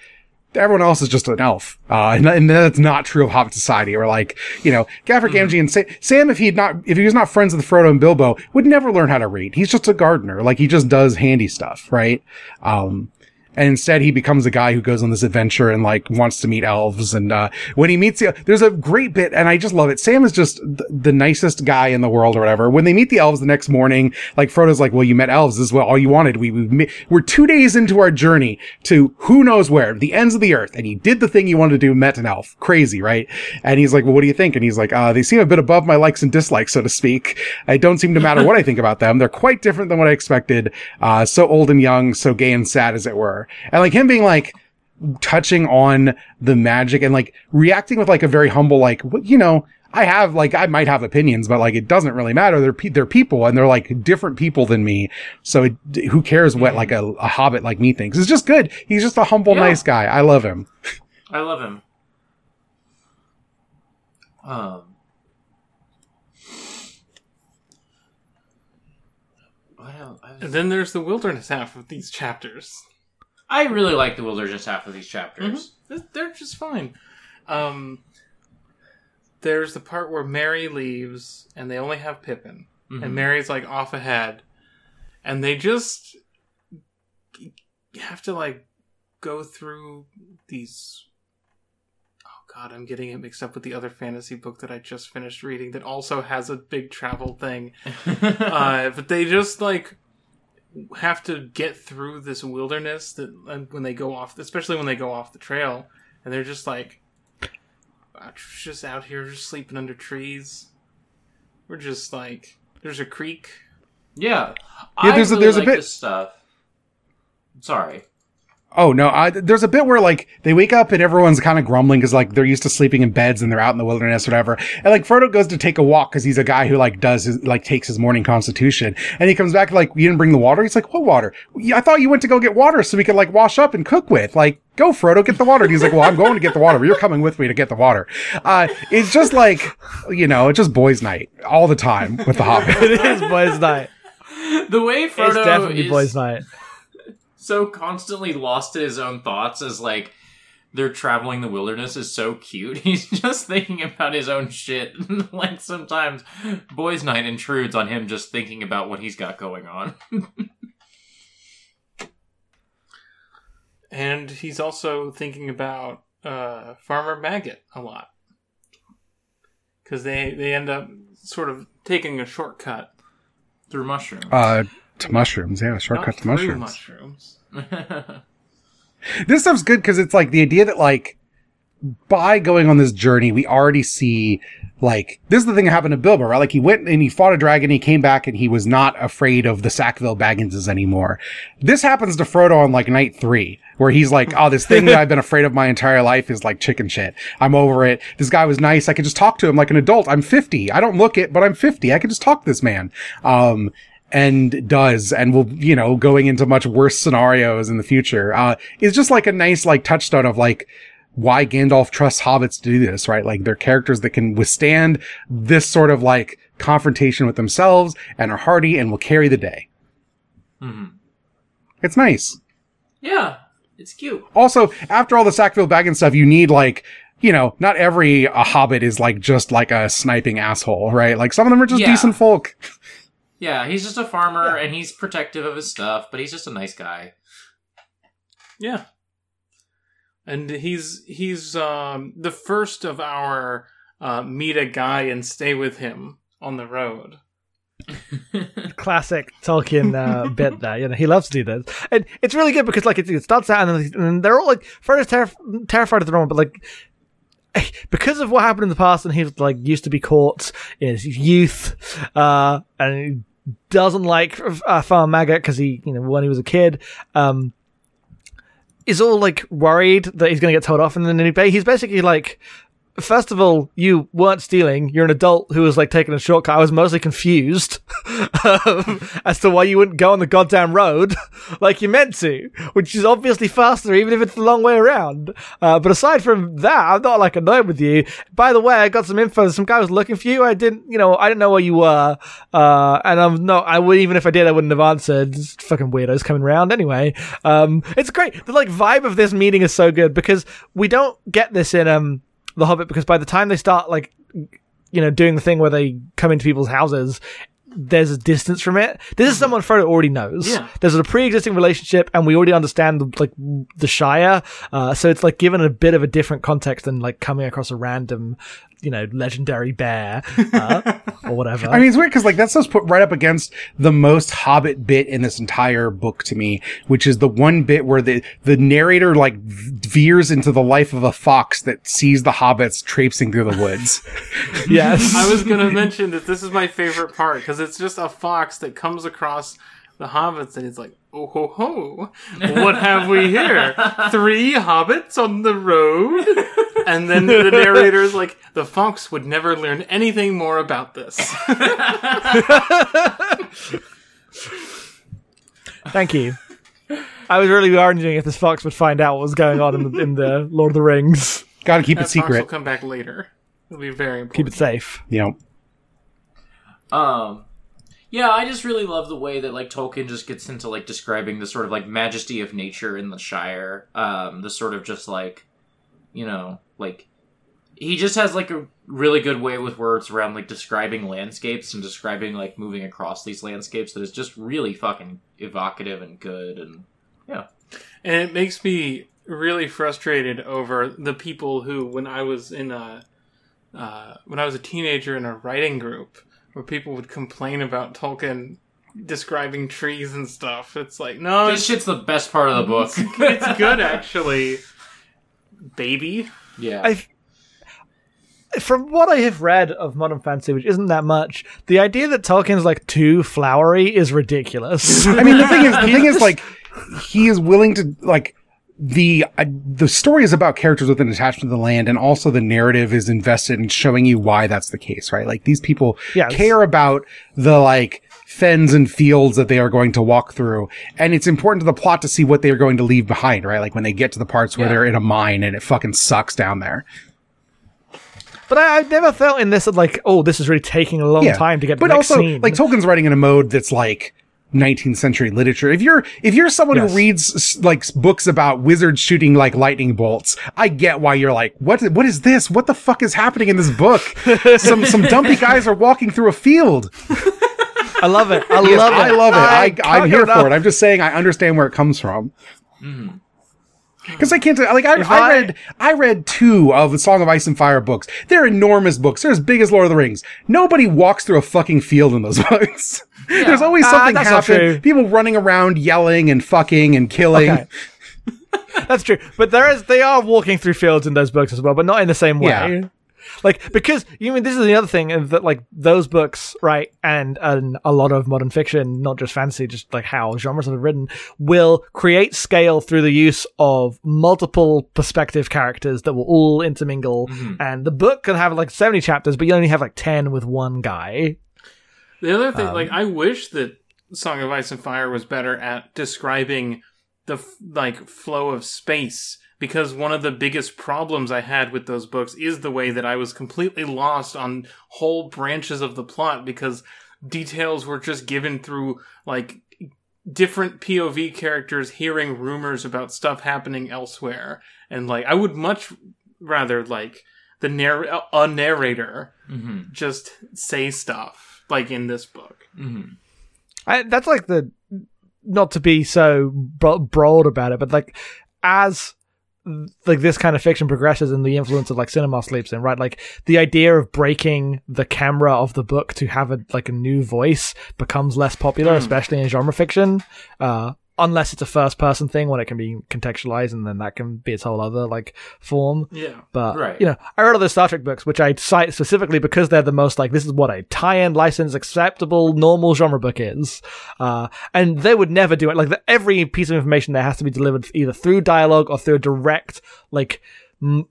everyone else is just an elf. Uh, and, and that's not true of Hobbit society. Or like, you know, Gaffer Gamgee and Sa- Sam, if he'd not, if he was not friends with Frodo and Bilbo, would never learn how to read. He's just a gardener. Like, he just does handy stuff, right? Um, and instead he becomes a guy who goes on this adventure and like wants to meet elves. And, uh, when he meets the, there's a great bit and I just love it. Sam is just th- the nicest guy in the world or whatever. When they meet the elves the next morning, like Frodo's like, well, you met elves. This is what all you wanted. We, we we're two days into our journey to who knows where, the ends of the earth. And you did the thing you wanted to do, met an elf. Crazy, right? And he's like, well, what do you think? And he's like, uh, they seem a bit above my likes and dislikes, so to speak. I don't seem to matter what I think about them. They're quite different than what I expected. Uh, so old and young, so gay and sad as it were. And like him being like, touching on the magic and like reacting with like a very humble, like, you know, I have like, I might have opinions, but like, it doesn't really matter. They're, pe- they're people and they're like different people than me. So it, who cares what like a, a hobbit like me thinks? It's just good. He's just a humble, Yeah. nice guy. I love him. I love him. Um. What else? I, and then there's the wilderness half of these chapters. I really like the wilderness half of these chapters. They're- They're just fine. Um, there's the part where Merry leaves and they only have Pippin, Mhm. and Merry's like off ahead, and they just have to like go through these. Oh God, I'm getting it mixed up with the other fantasy book that I just finished reading that also has a big travel thing. <laughs> uh, but they just like have to get through this wilderness that and when they go off, especially when they go off the trail, and they're just like, "Ah, just out here, just sleeping under trees. We're just like, there's a creek. Yeah, Yeah, there's a- I really there's a like bit- this stuff. Sorry. Oh no! I, there's a bit where like they wake up and everyone's kind of grumbling because like they're used to sleeping in beds and they're out in the wilderness, or whatever. And like Frodo goes to take a walk because he's a guy who like does his like takes his morning constitution, and he comes back like you didn't bring the water. He's like, what water? I thought you went to go get water so we could like wash up and cook with. Like, go Frodo, get the water. And he's like, well, I'm going to get the water. But you're coming with me to get the water. Uh, it's just like you know, it's just boys' night all the time with the <laughs> Hobbit. it is boys' night. The way It's Frodo definitely is boys' night. So constantly lost in his own thoughts as like they're traveling the wilderness is so cute. <laughs> He's just thinking about his own shit. <laughs> like sometimes boys' night intrudes on him just thinking about what he's got going on. <laughs> And he's also thinking about uh, Farmer Maggot a lot. Because they, they end up sort of taking a shortcut. Through mushrooms. Uh, to mushrooms, yeah, shortcut not to mushrooms. mushrooms. <laughs> this stuff's good because it's like the idea that like by going on this journey, we already see like this is the thing that happened to Bilbo, right? Like he went and he fought a dragon, he came back and he was not afraid of the Sackville Bagginses anymore. This happens to Frodo on like night three, where he's like, "Oh, this thing that I've been afraid of my entire life is like chicken shit. I'm over it. This guy was nice. I could just talk to him like an adult. I'm 50. I don't look it, but I'm 50. I can just talk to this man." Um, and does and will you know going into much worse scenarios in the future uh is just like a nice like touchstone of like why Gandalf trusts hobbits to do this right like they're characters that can withstand this sort of like confrontation with themselves and are hardy and will carry the day Mm-hmm. it's nice Yeah, it's cute. also after all the Sackville Baggins stuff you need like you know not every a hobbit is like just like a sniping asshole right like some of them are just Yeah. decent folk <laughs> Yeah, he's just a farmer and he's protective of his stuff, but he's just a nice guy. Yeah. And he's he's um, the first of our uh, meet a guy and stay with him on the road. <laughs> classic Tolkien uh, <laughs> bit there. You know, he loves to do this, and it's really good because like it, it starts out and, then- and they're all like Frodo's terri- terrified of the wrong, but like <sighs> because of what happened in the past, and he was like used to be caught in his youth, uh, and he doesn't like uh, Farmer Maggot because he, you know, when he was a kid, um, is all like worried that he's going to get told off, and then he- he's basically like. First of all, you weren't stealing. You're an adult who was like taking a shortcut. I was mostly confused <laughs> um, as to why you wouldn't go on the goddamn road <laughs> like you meant to, which is obviously faster, even if it's the long way around. Uh, but aside from that, I'm not like annoyed with you. By the way, I got some info. Some guy was looking for you. I didn't, you know, I didn't know where you were. Uh, and I'm not, I would, even if I did, I wouldn't have answered. Just fucking weirdos coming around anyway. Um, it's great. The like vibe of this meeting is so good because we don't get this in, um, The Hobbit because by the time they start like you know, doing the thing where they come into people's houses, there's a distance from it. This is someone Frodo already knows. Yeah. There's a pre-existing relationship, and we already understand the, like the Shire. Uh, so it's like given a bit of a different context than like coming across a random, you know, legendary bear <laughs> uh, or whatever. I mean, it's weird because like that stuff's put right up against the most Hobbit bit in this entire book to me, which is the one bit where the the narrator like veers into the life of a fox that sees the hobbits traipsing through the woods. <laughs> <laughs> yes. I was going to mention that this is my favorite part because it's just a fox that comes across the hobbits and it's like, oh ho ho, what have we here? <laughs> Three hobbits on the road? And then the narrator is like, the fox would never learn anything more about this. <laughs> Thank you. I was really wondering if this fox would find out what was going on in the, in the Lord of the Rings. Got to keep it secret. fox will come back later. It'll be very important. Keep it safe. You know, Um, yeah, I just really love the way that like Tolkien just gets into like describing the sort of like majesty of nature in the Shire. Um, the sort of just like, you know, like he just has like a really good way with words around like describing landscapes and describing like moving across these landscapes that is just really fucking evocative and good and yeah. And it makes me really frustrated over the people who, when I was in a, uh, when I was a teenager in a writing group, where people would complain about Tolkien describing trees and stuff. It's like no, This shit's the best part of the book. <laughs> it's good actually. Baby, yeah. I, from what I have read of modern fantasy, which isn't that much, the idea that Tolkien's like too flowery is ridiculous. <laughs> I mean, the thing is, the thing is, like, he is willing to like the uh, the story is about characters with an attachment to the land, and also the narrative is invested in showing you why that's the case, right? Like these people Yes. care about the like fens and fields that they are going to walk through, and it's important to the plot to see what they are going to leave behind, right? Like when they get to the parts where Yeah. they're in a mine and it fucking sucks down there. but I, I never felt in this like, oh, this is really taking a long time to get but the next also like Tolkien's writing in a mode that's like 19th century literature. If you're if you're someone Yes. who reads like books about wizards shooting like lightning bolts, I get why you're like, what what is this? What the fuck is happening in this book? <laughs> some some dumpy guys are walking through a field. I love it. I Yes, love it. I love it. I, I'm here enough. for it. I'm just saying I understand where it comes from. Hmm. Because I can't like I, I I- read I read two of the Song of Ice and Fire books. They're enormous books. They're as big as Lord of the Rings. Nobody walks through a fucking field in those <laughs> books. There's always Ah, something that's not happening. People running around yelling and fucking and killing. Okay. <laughs> That's true. But there is they are walking through fields in those books as well, but not in the same way. Yeah. Like because you mean this is the other thing is that like those books, right, and and a lot of modern fiction, not just fantasy, just like how genres are written, will create scale through the use of multiple perspective characters that will all intermingle. Mm-hmm. And the book can have like seventy chapters, but you only have like ten with one guy. The other thing, Um, like, I wish that Song of Ice and Fire was better at describing the f- like flow of space because one of the biggest problems I had with those books is the way that I was completely lost on whole branches of the plot because details were just given through like different POV characters hearing rumors about stuff happening elsewhere and like I would much rather like the narr- a narrator mm-hmm. just say stuff like in this book. Mm-hmm. I, that's like the not to be so broad about it, but like as like this kind of fiction progresses and the influence of like cinema sleeps in, right? Like the idea of breaking the camera of the book to have a like a new voice becomes less popular, especially in genre fiction. Uh, unless it's a first person thing when it can be contextualized and then that can be its whole other like form. Yeah. But Right. you know, I read all those Star Trek books, which I cite specifically because they're the most like this is what a tie-in license acceptable normal genre book is, uh, and they would never do it. Like the, every piece of information there has to be delivered either through dialogue or through a direct like m-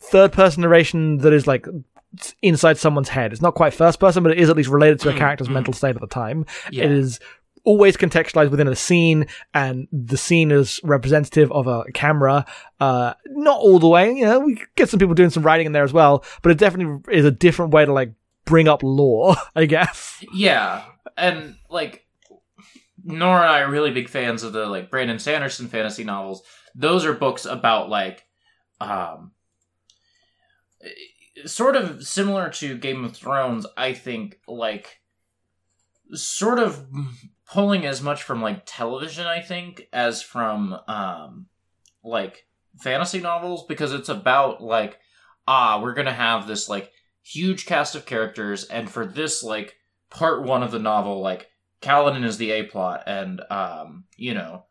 third-person narration that is like inside someone's head. It's not quite first person, but it is at least related to a character's mental state at the time. Yeah. It is always contextualized within a scene and the scene is representative of a camera uh not all the way you know we get some people doing some writing in there as well but it definitely is a different way to like bring up lore <laughs> i guess Yeah, and like Nora and I are really big fans of the like Brandon Sanderson fantasy novels. Those are books about like um sort of similar to Game of Thrones, I think like sort of pulling as much from like television, I think, as from um like fantasy novels because it's about like ah, we're to have this like huge cast of characters and for this like part 1 of the novel like Kaladin is the A plot and um you know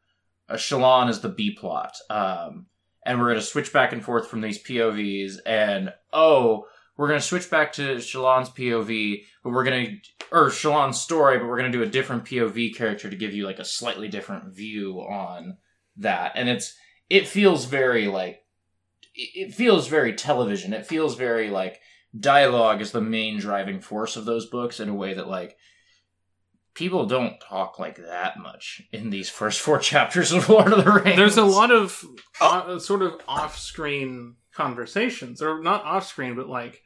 uh, Shallan is the B plot. Um and we're to switch back and forth from these POVs and oh we're to switch back to Shallan's POV but we're to or Shallan's story but we're going to do a different POV character to give you like a slightly different view on that. And it's it feels very like it it feels very television. It feels very like dialogue is the main driving force of those books in a way that like people don't talk like that much in these <laughs> first four chapters of Lord of the Rings. There's a lot of uh, sort of off-screen conversations, or not off-screen, but like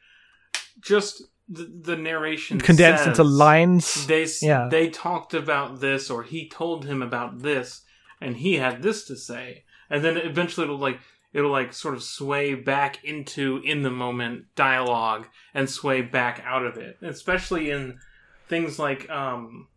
just the, the narration condensed says into lines? They Yeah. they talked about this, or he told him about this, and he had this to say, and then eventually it'll like it'll like sort of sway back into in the moment dialogue and sway back out of it, especially in things like um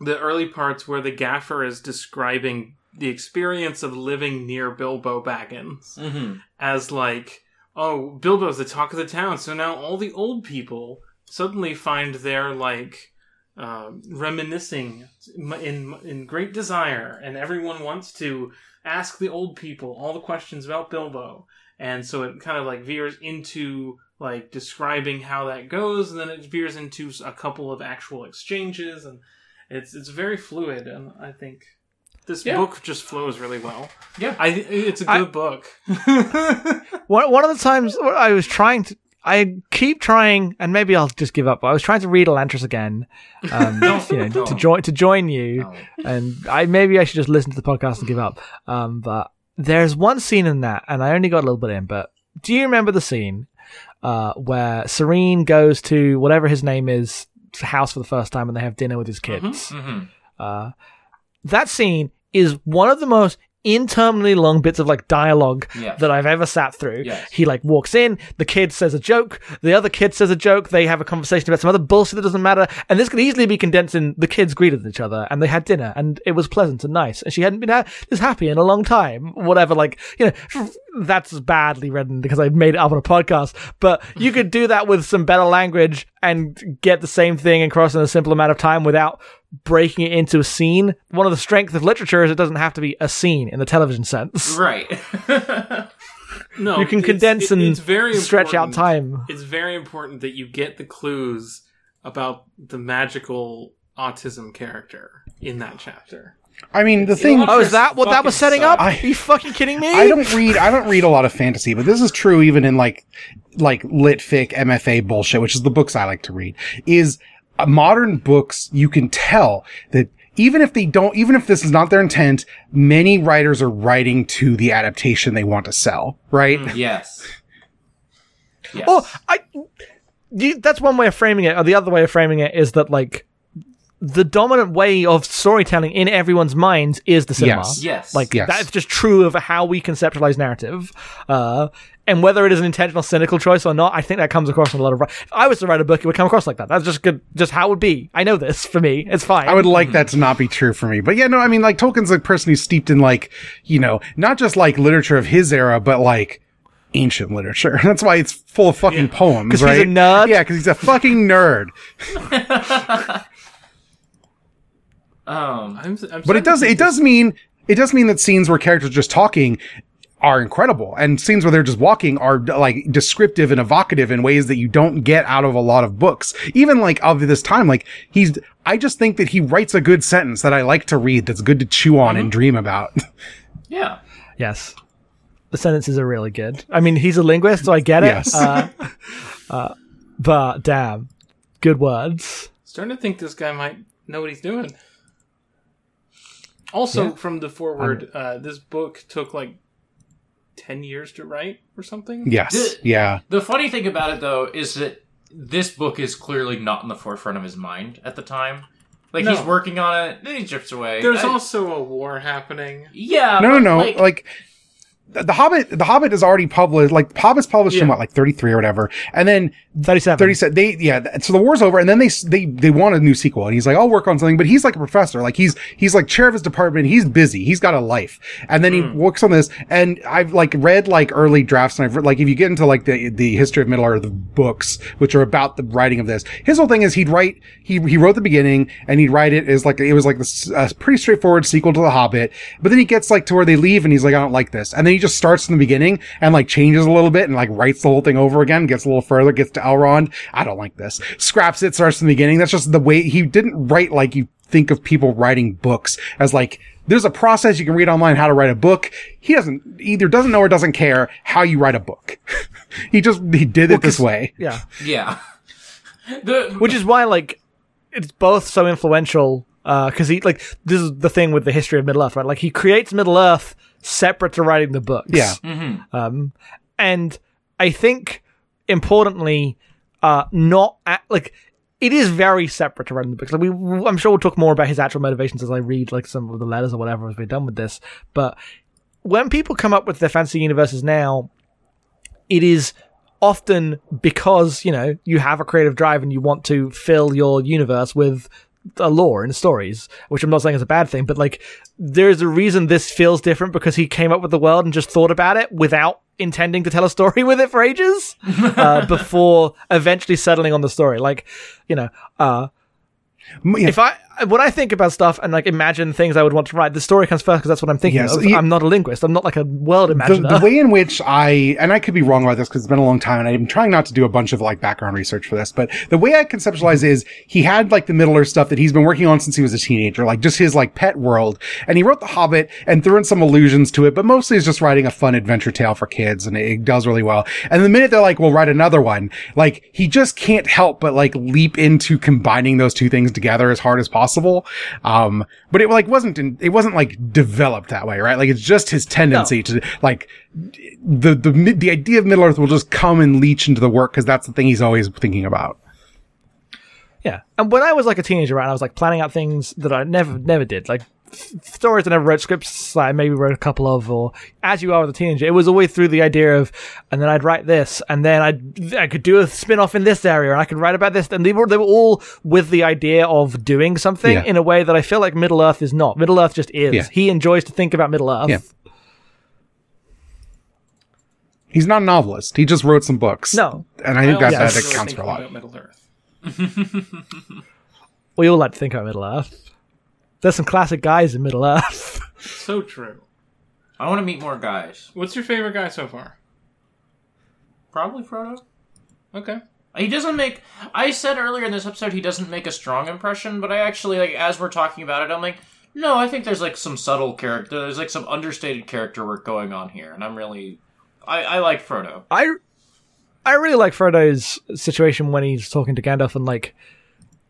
the early parts where the gaffer is describing the experience of living near Bilbo Baggins hmm as like, oh, Bilbo's the talk of the town, so now all the old people suddenly find their like um, reminiscing in in great desire, and everyone wants to ask the old people all the questions about Bilbo, and so it kind of like veers into like describing how that goes, and then it veers into a couple of actual exchanges, and it's it's very fluid, and I think this Yeah. book just flows really well. Yeah. I it's a good I- book. <laughs> One, one of the times I was trying to, I keep trying, and maybe I'll just give up. But I was trying to read Elantris again, um, <laughs> Don't- you know, don't. to join to join you, No. and I maybe I should just listen to the podcast and give up. Um, but there's one scene in that, and I only got a little bit in. But do you remember the scene uh, where Sarene goes to whatever his name is house for the first time, and they have dinner with his kids? Mhm. Uh, that scene is one of the most interminably long bits of like dialogue that I've ever sat through. Yes. He like walks in, the kid says a joke, the other kid says a joke, they have a conversation about some other bullshit that doesn't matter, and this could easily be condensed in the kids greeted each other and they had dinner and it was pleasant and nice and she hadn't been ha- this happy in a long time. Whatever, like you know, that's badly written because I made it up on a podcast. But you could do that with some better language and get the same thing across in a simple amount of time without breaking it into a scene. One of the strengths of literature is it doesn't have to be a scene in the television sense. Right. <laughs> No, You can it's- condense it- and it's very stretch out time. It's very important that you get the clues about the magical autism character in that chapter. I mean, the thing. Oh, is that what that was fucking setting up? suck. Are you fucking kidding me? I don't read. I don't read a lot of fantasy, but this is true even in like, like lit fic, MFA bullshit, which is the books I like to read. Is Uh, modern books you can tell that even if they don't, even if this is not their intent, many writers are writing to the adaptation they want to sell. Right? Mm, yes. Yes. Oh, I. You, that's one way of framing it. Or the other way of framing it is that like the dominant way of storytelling in everyone's minds is the cinema. Yes. yes. Like Yes. that's just true of how we conceptualize narrative. Uh, and whether it is an intentional cynical choice or not, I think that comes across in a lot of. If I was to write a book, it would come across like that. That's just good, just how it would be. I know this for me. It's fine. I would like that to not be true for me. But yeah, no, I mean, like, Tolkien's a person who's steeped in, like, you know, not just like literature of his era, but like ancient literature. <laughs> That's why it's full of fucking poems, 'Cause he's right? a nerd? Yeah, because he's a fucking nerd. <laughs> <laughs> um. I'm, I'm But it does, it does mean, it does mean that scenes where characters are just talking are incredible and scenes where they're just walking are like descriptive and evocative in ways that you don't get out of a lot of books. Even like of this time, like he's, I just think that he writes a good sentence that I like to read that's good to chew on and dream about. <laughs> Yeah. Yes. The sentences are really good. I mean, he's a linguist, so I get it. Yes. Uh, uh, but damn, good words. Starting to think this guy might know what he's doing. Also, Yeah. from the foreword, uh, this book took like ten years to write or something. yes. The- Yeah. The funny thing about it, though, is that this book is clearly not in the forefront of his mind at the time. Like No. he's working on it, then he drifts away. There's I- also a war happening. yeah, No, no, no. Like, Like, the the Hobbit, the Hobbit is already published. Like Hobbit's published in what, like thirty three or whatever, and then 37. thirty seven. They yeah. So the war's over, and then they they they want a new sequel, and he's like, I'll work on something. But he's like a professor, like he's he's like chair of his department. He's busy. He's got a life, and then he works on this. And I've like read like early drafts, and I've read, like if you get into like the the history of Middle Earth books, which are about the writing of this, his whole thing is he'd write he he wrote the beginning, and he'd write it as like it was like this uh, pretty straightforward sequel to the Hobbit. But then he gets like to where they leave, and he's like, I don't like this, and then he just starts from the beginning and like changes a little bit and like writes the whole thing over again, gets a little further, gets to Elrond. I don't like this. Scraps it, starts from the beginning. That's just the way he didn't write like you think of people writing books as like, there's a process you can read online how to write a book. He doesn't either doesn't know or doesn't care how you write a book. <laughs> he just, he did it this way. Yeah. yeah. <laughs> the Which is why, like, it's both so influential. Because he, like, this is the thing with the history of Middle Earth, right? Like, he creates Middle Earth separate to writing the books. Yeah. Um, and I think importantly, uh, not at, like it is very separate to writing the books. Like we, I'm sure we'll talk more about his actual motivations as I read like some of the letters or whatever as we're done with this. But when people come up with their fantasy universes now, it is often because you know you have a creative drive and you want to fill your universe with a lore and stories, which I'm not saying is a bad thing, but like there's a reason this feels different because he came up with the world and just thought about it without intending to tell a story <laughs> with it for ages uh, <laughs> before eventually settling on the story. Like, you know, uh, yeah, if I when I think about stuff and like imagine things I would want to write, the story comes first because that's what I'm thinking Yes, of. I'm not a linguist. I'm not like a world the, imaginer. the way in which I, and I could be wrong about this because it's been a long time and I'm trying not to do a bunch of like background research for this, but the way I conceptualize is he had like the Middle Earth stuff that he's been working on since he was a teenager, like just his like pet world. And he wrote The Hobbit and threw in some allusions to it, but mostly is just writing a fun adventure tale for kids and it, it does really well. And the minute they're like, we'll write another one, like he just can't help but like leap into combining those two things together as hard as possible. Um, but it like wasn't, in, it wasn't like developed that way, right? Like it's just his tendency to like the, the, the idea of Middle Earth will just come and leach into the work because that's the thing he's always thinking about. Yeah, and when I was like a teenager, right, I was like planning out things that I never, never did, like stories I never wrote, scripts that I maybe wrote a couple of, or as you are with a teenager, it was always through the idea of, and then I'd write this, and then I I could do a spin off in this area, and I could write about this, and they were they were all with the idea of doing something Yeah. in a way that I feel like Middle Earth is not. Middle Earth just is. Yeah. He enjoys to think about Middle Earth. Yeah. He's not a novelist. He just wrote some books. No, And I think that, also that enjoy accounts for a lot. about Middle Earth. <laughs> we all like to think about Middle Earth. There's some classic guys in Middle Earth. <laughs> So true. I want to meet more guys. What's your favorite guy so far? Probably Frodo. Okay. He doesn't make. I said earlier in this episode he doesn't make a strong impression, but I actually like as we're talking about it, I'm like, no, I think there's like some subtle character. There's like some understated character work going on here, and I'm really, I, I like Frodo. I I really like Frodo's situation when he's talking to Gandalf and like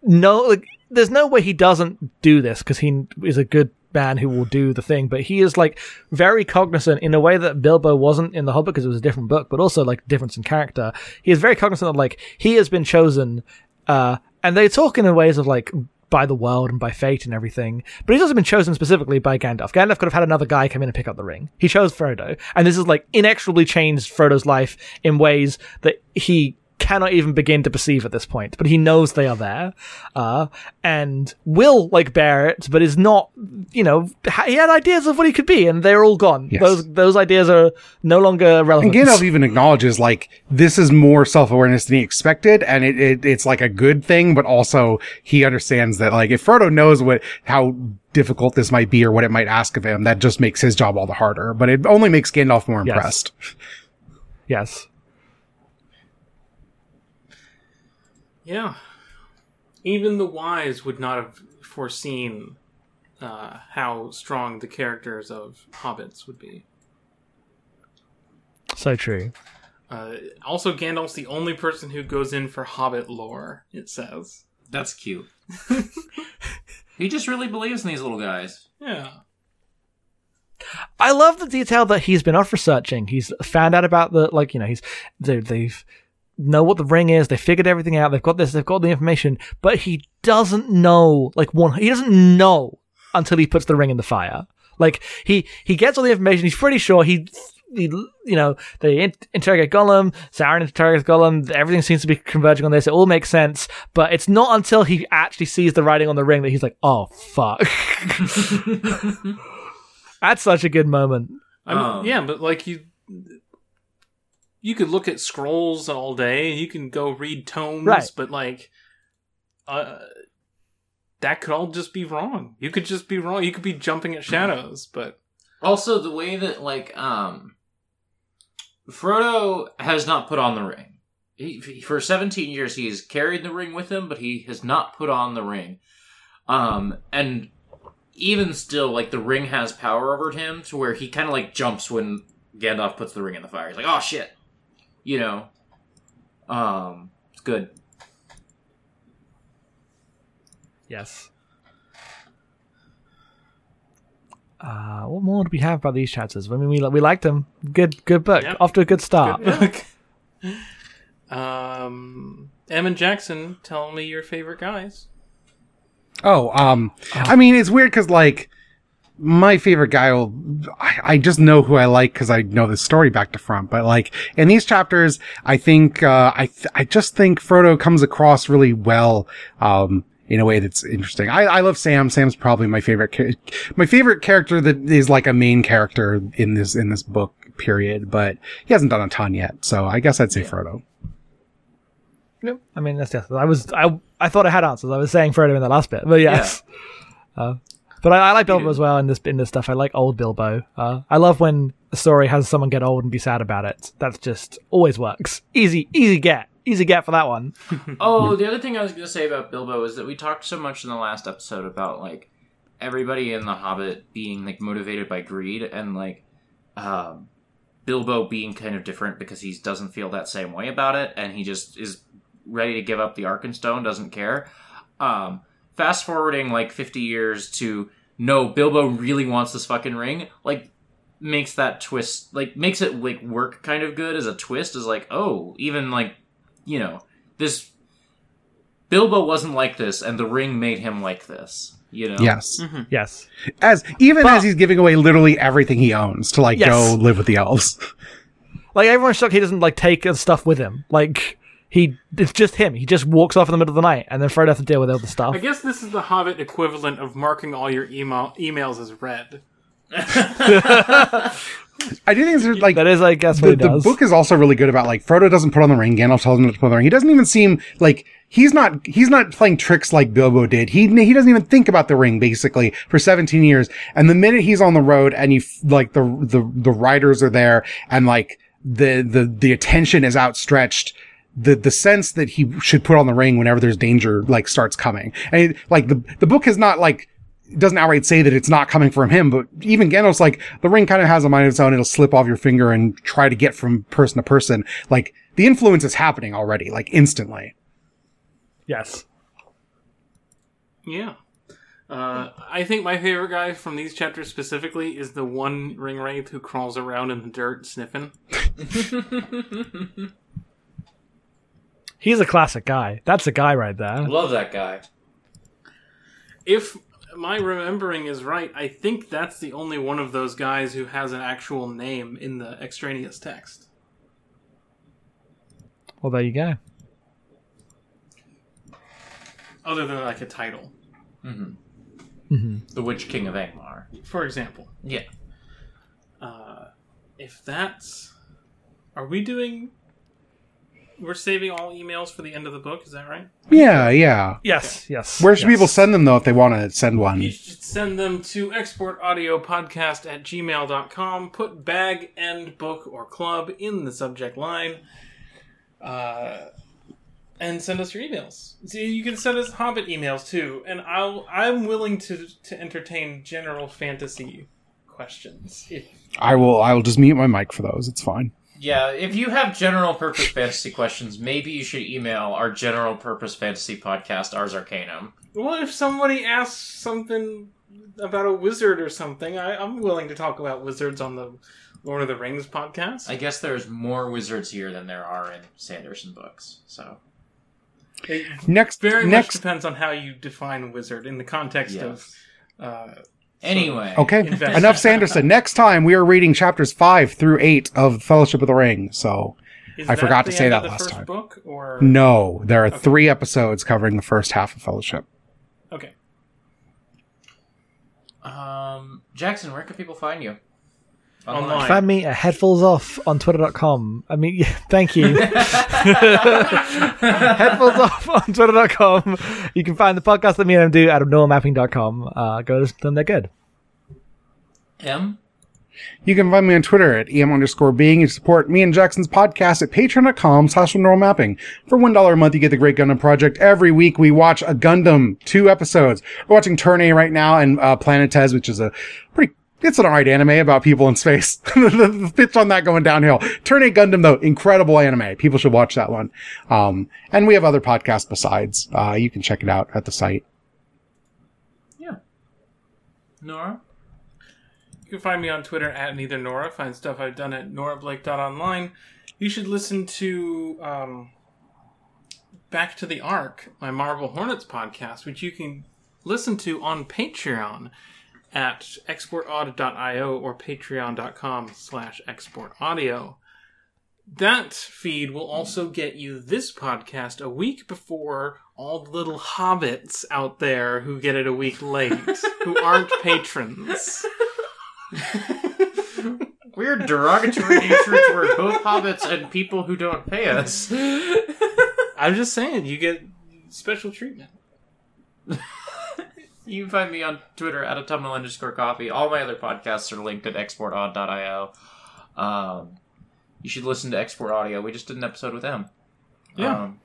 no like there's no way he doesn't do this because he is a good man who will do the thing but he is like very cognizant in a way that Bilbo wasn't in the Hobbit because it was a different book but also like difference in character he is very cognizant of like he has been chosen uh and they talk in ways of like by the world and by fate and everything. But he's also been chosen specifically by Gandalf. Gandalf could have had another guy come in and pick up the ring. He chose Frodo. And this has like inexorably changed Frodo's life in ways that he cannot even begin to perceive at this point. But he knows they are there. Uh, and will like bear it, but is not, you know, ha- he had ideas of what he could be and they're all gone. Yes. Those, those ideas are no longer relevant. And Gandalf even acknowledges like this is more self awareness than he expected, and it, it it's like a good thing, but also he understands that like if Frodo knows what how difficult this might be or what it might ask of him, that just makes his job all the harder. But it only makes Gandalf more Yes. impressed. yes. Yeah. Even the wise would not have foreseen uh, how strong the characters of hobbits would be. So true. Uh, also, Gandalf's the only person who goes in for hobbit lore, it says. That's cute. <laughs> he just really believes in these little guys. Yeah. I love the detail that he's been off researching. He's found out about the like you know he's they, they've know what the ring is. They figured everything out. They've got this. They've got the information, but he doesn't know like one. He doesn't know until he puts the ring in the fire. Like he he gets all the information. He's pretty sure he. He, you know, they in- interrogate Gollum, Sauron interrogates Gollum, everything seems to be converging on this, it all makes sense, but it's not until he actually sees the writing on the ring that he's like, oh, fuck. <laughs> That's such a good moment. I mean, Um, yeah, but like you, you could look at scrolls all day. And you can go read tomes, Right. but like, uh, that could all just be wrong. You could just be wrong. You could be jumping at shadows, but Also, the way that like um, Frodo has not put on the ring. He, for 17 years, he's carried the ring with him, but he has not put on the ring. Um, and even still, like the ring has power over him to where he kind of like jumps when Gandalf puts the ring in the fire. He's like, "Oh shit," you know. Um, it's good. Yes. Uh, what more do we have about these chapters? I mean, we we liked them. Good, good book. Yep. Off to a good start. good book. <laughs> um, Evan Jackson, tell me your favorite guys. Oh, um, I mean, it's weird because like my favorite guy will, I, I just know who I like because I know the story back to front. But like in these chapters, I think, uh, I, th- I just think Frodo comes across really well, um, in a way that's interesting. I, I love Sam. Sam's probably my favorite, char- my favorite character that is like a main character in this, in this book period, but he hasn't done a ton yet. So I guess I'd say Frodo. Yep. I mean, that's yes. I was I I thought I had answers. I was saying Frodo in the last bit, but yes. <laughs> Uh, but I, I like Bilbo as well in this in this stuff. I like old Bilbo. Uh, I love when a story has someone get old and be sad about it. That's just always works. Easy, easy get, easy get for that one. <laughs> Oh, the other thing I was going to say about Bilbo is that we talked so much in the last episode about like everybody in The Hobbit being like motivated by greed and like um, Bilbo being kind of different because he doesn't feel that same way about it and he just is ready to give up the Arkenstone, doesn't care. Um, fast forwarding like 50 years to no, Bilbo really wants this fucking ring, like makes that twist like makes it like work kind of good as a twist is like oh even like you know this Bilbo wasn't like this, and the ring made him like this. You know. Yes. Mm-hmm. Yes. As even But- as he's giving away literally everything he owns to like Yes. go live with the elves. Like everyone's shocked he doesn't like take stuff with him. Like he, it's just him. He just walks off in the middle of the night, and then Frodo has to deal with all the stuff. I guess this is the Hobbit equivalent of marking all your email emails as read. <laughs> I do think it's like that is, I guess, what the, he the book is also really good about like Frodo doesn't put on the ring, Gandalf tells him not to put on the ring. He doesn't even seem like he's not he's not playing tricks like Bilbo did. He he doesn't even think about the ring basically for 17 years. And the minute he's on the road and you like the the the riders are there and like the the the attention is outstretched. The, the sense that he should put on the ring whenever there's danger, like, starts coming. And, like, the, the book is not, like, doesn't outright say that it's not coming from him, but even Gandalf's like, the ring kind of has a mind of its own. It'll slip off your finger and try to get from person to person. Like, the influence is happening already, like, instantly. yes. Yeah. Uh, I think my favorite guy from these chapters specifically is the one ring wraith who crawls around in the dirt sniffing. <laughs> He's a classic guy. That's a guy right there. Love that guy. If my remembering is right, I think that's the only one of those guys who has an actual name in the extraneous text. Well, there you go. Other than like a title. The Witch King of Angmar. For example. Yeah. Uh, if that's. Are we doing. We're saving all emails for the end of the book, is that right? Yeah, yeah. Yes, yes. Where should yes. people send them though if they want to send one? You should send them to exportaudiopodcast at gmail.com. Put Bag End book or club in the subject line. Uh, and send us your emails. See, you can send us Hobbit emails too, and I'll I'm willing to to entertain general fantasy questions. If I will. I will just mute my mic for those. It's fine. Yeah, if you have general purpose fantasy questions, maybe you should email our general purpose fantasy podcast, Ars Arcanum. well, if somebody asks something about a wizard or something, I, I'm willing to talk about wizards on the Lord of the Rings podcast. I guess there's more wizards here than there are in Sanderson books. So It Next, very much next. depends on how you define a wizard in the context Yes. of. Uh, anyway, Okay, Invest. enough Sanderson. <laughs> Next time we are reading chapters five through eight of Fellowship of the Ring. So is I forgot to say that the last first time. Book or no, there are three episodes covering the first half of Fellowship. okay. um, Jackson, where can people find you? Online. Find me at headfuls off on twitter.com. I mean, yeah, <laughs> thank you. <laughs> headfuls off on twitter.com. You can find the podcast that me and him do out of normalmapping.com. Uh, go listen to them, they're good. M. You can find me on Twitter at em underscore being. You support me and Jackson's podcast at patreon.com slash normal mapping. For $1 a month, you get the Great Gundam Project. Every week we watch a Gundam, two episodes. We're watching Turn A right now and uh, Planetes, which is a pretty, it's an alright anime about people in space. <laughs> the, pitch on that going downhill. Turn A Gundam though, incredible anime. People should watch that one. Um, and we have other podcasts besides. Uh, you can check it out at the site. Yeah. Nora. You can find me on Twitter at neither Nora. Find stuff I've done at norablake.online. You should listen to um, Back to the Ark, my Marble Hornets podcast, which you can listen to on Patreon at exportaud.io or patreon.com slash exportaudio. That feed will also get you this podcast a week before all the little hobbits out there who get it a week late, <laughs> who aren't patrons. <laughs> We're derogatory nature toward both hobbits and people who don't pay us. <laughs> I'm just saying, you get special treatment. You can find me on Twitter at autumnal underscore coffee. All my other podcasts are linked at exportaud.io. Um, you should listen to Export Audio. We just did an episode with them. Yeah. Um,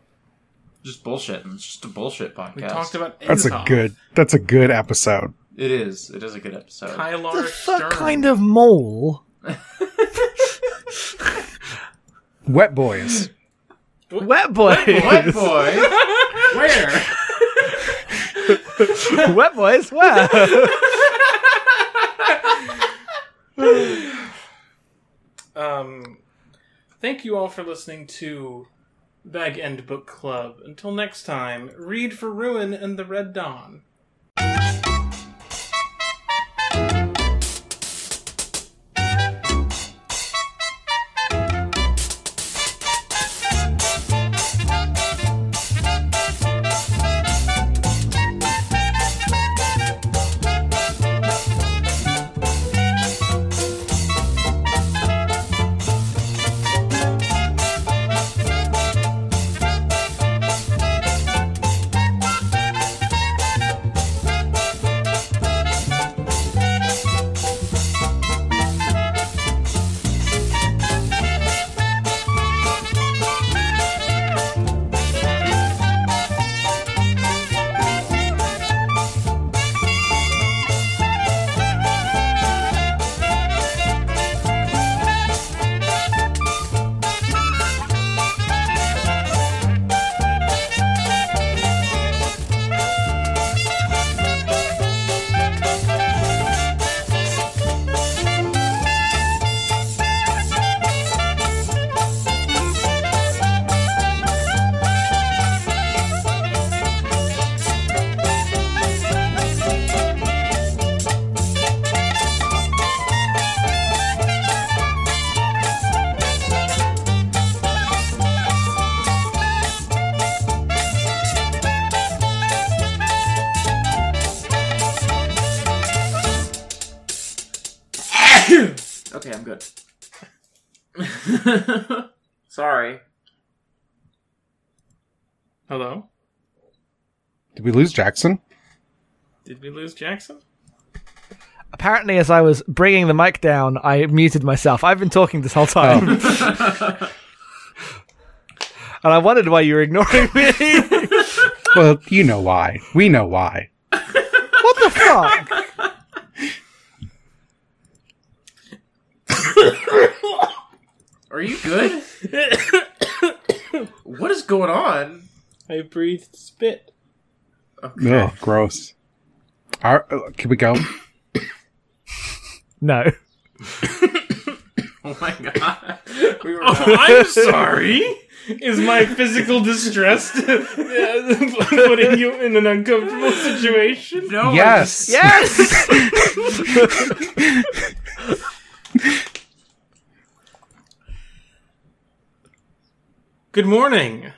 just bullshit. It's just a bullshit podcast. We talked about That's a good. That's a good episode. It is. It is a good episode. Kylar The fuck Stern. kind of mole? <laughs> Wet boys. Wet boys. Wet boy? <laughs> Where? <laughs> Wet boys. Where? Um, thank you all for listening to Bag End Book Club. Until next time, read for Ruin and the Red Dawn. We lose Jackson? Did we lose Jackson? Apparently, as I was bringing the mic down, I muted myself. I've been talking this whole time. Oh. <laughs> and I wondered why you were ignoring me. <laughs> Well, you know why. We know why. what the fuck? Are you good? <coughs> what is going on? I breathed spit. Okay. Ugh, gross. All right, uh, can we go? <coughs> No. Oh my god. We were Oh, I'm sorry. Is my physical distress <laughs> putting you in an uncomfortable situation? no. yes. Yes! <laughs> Good morning.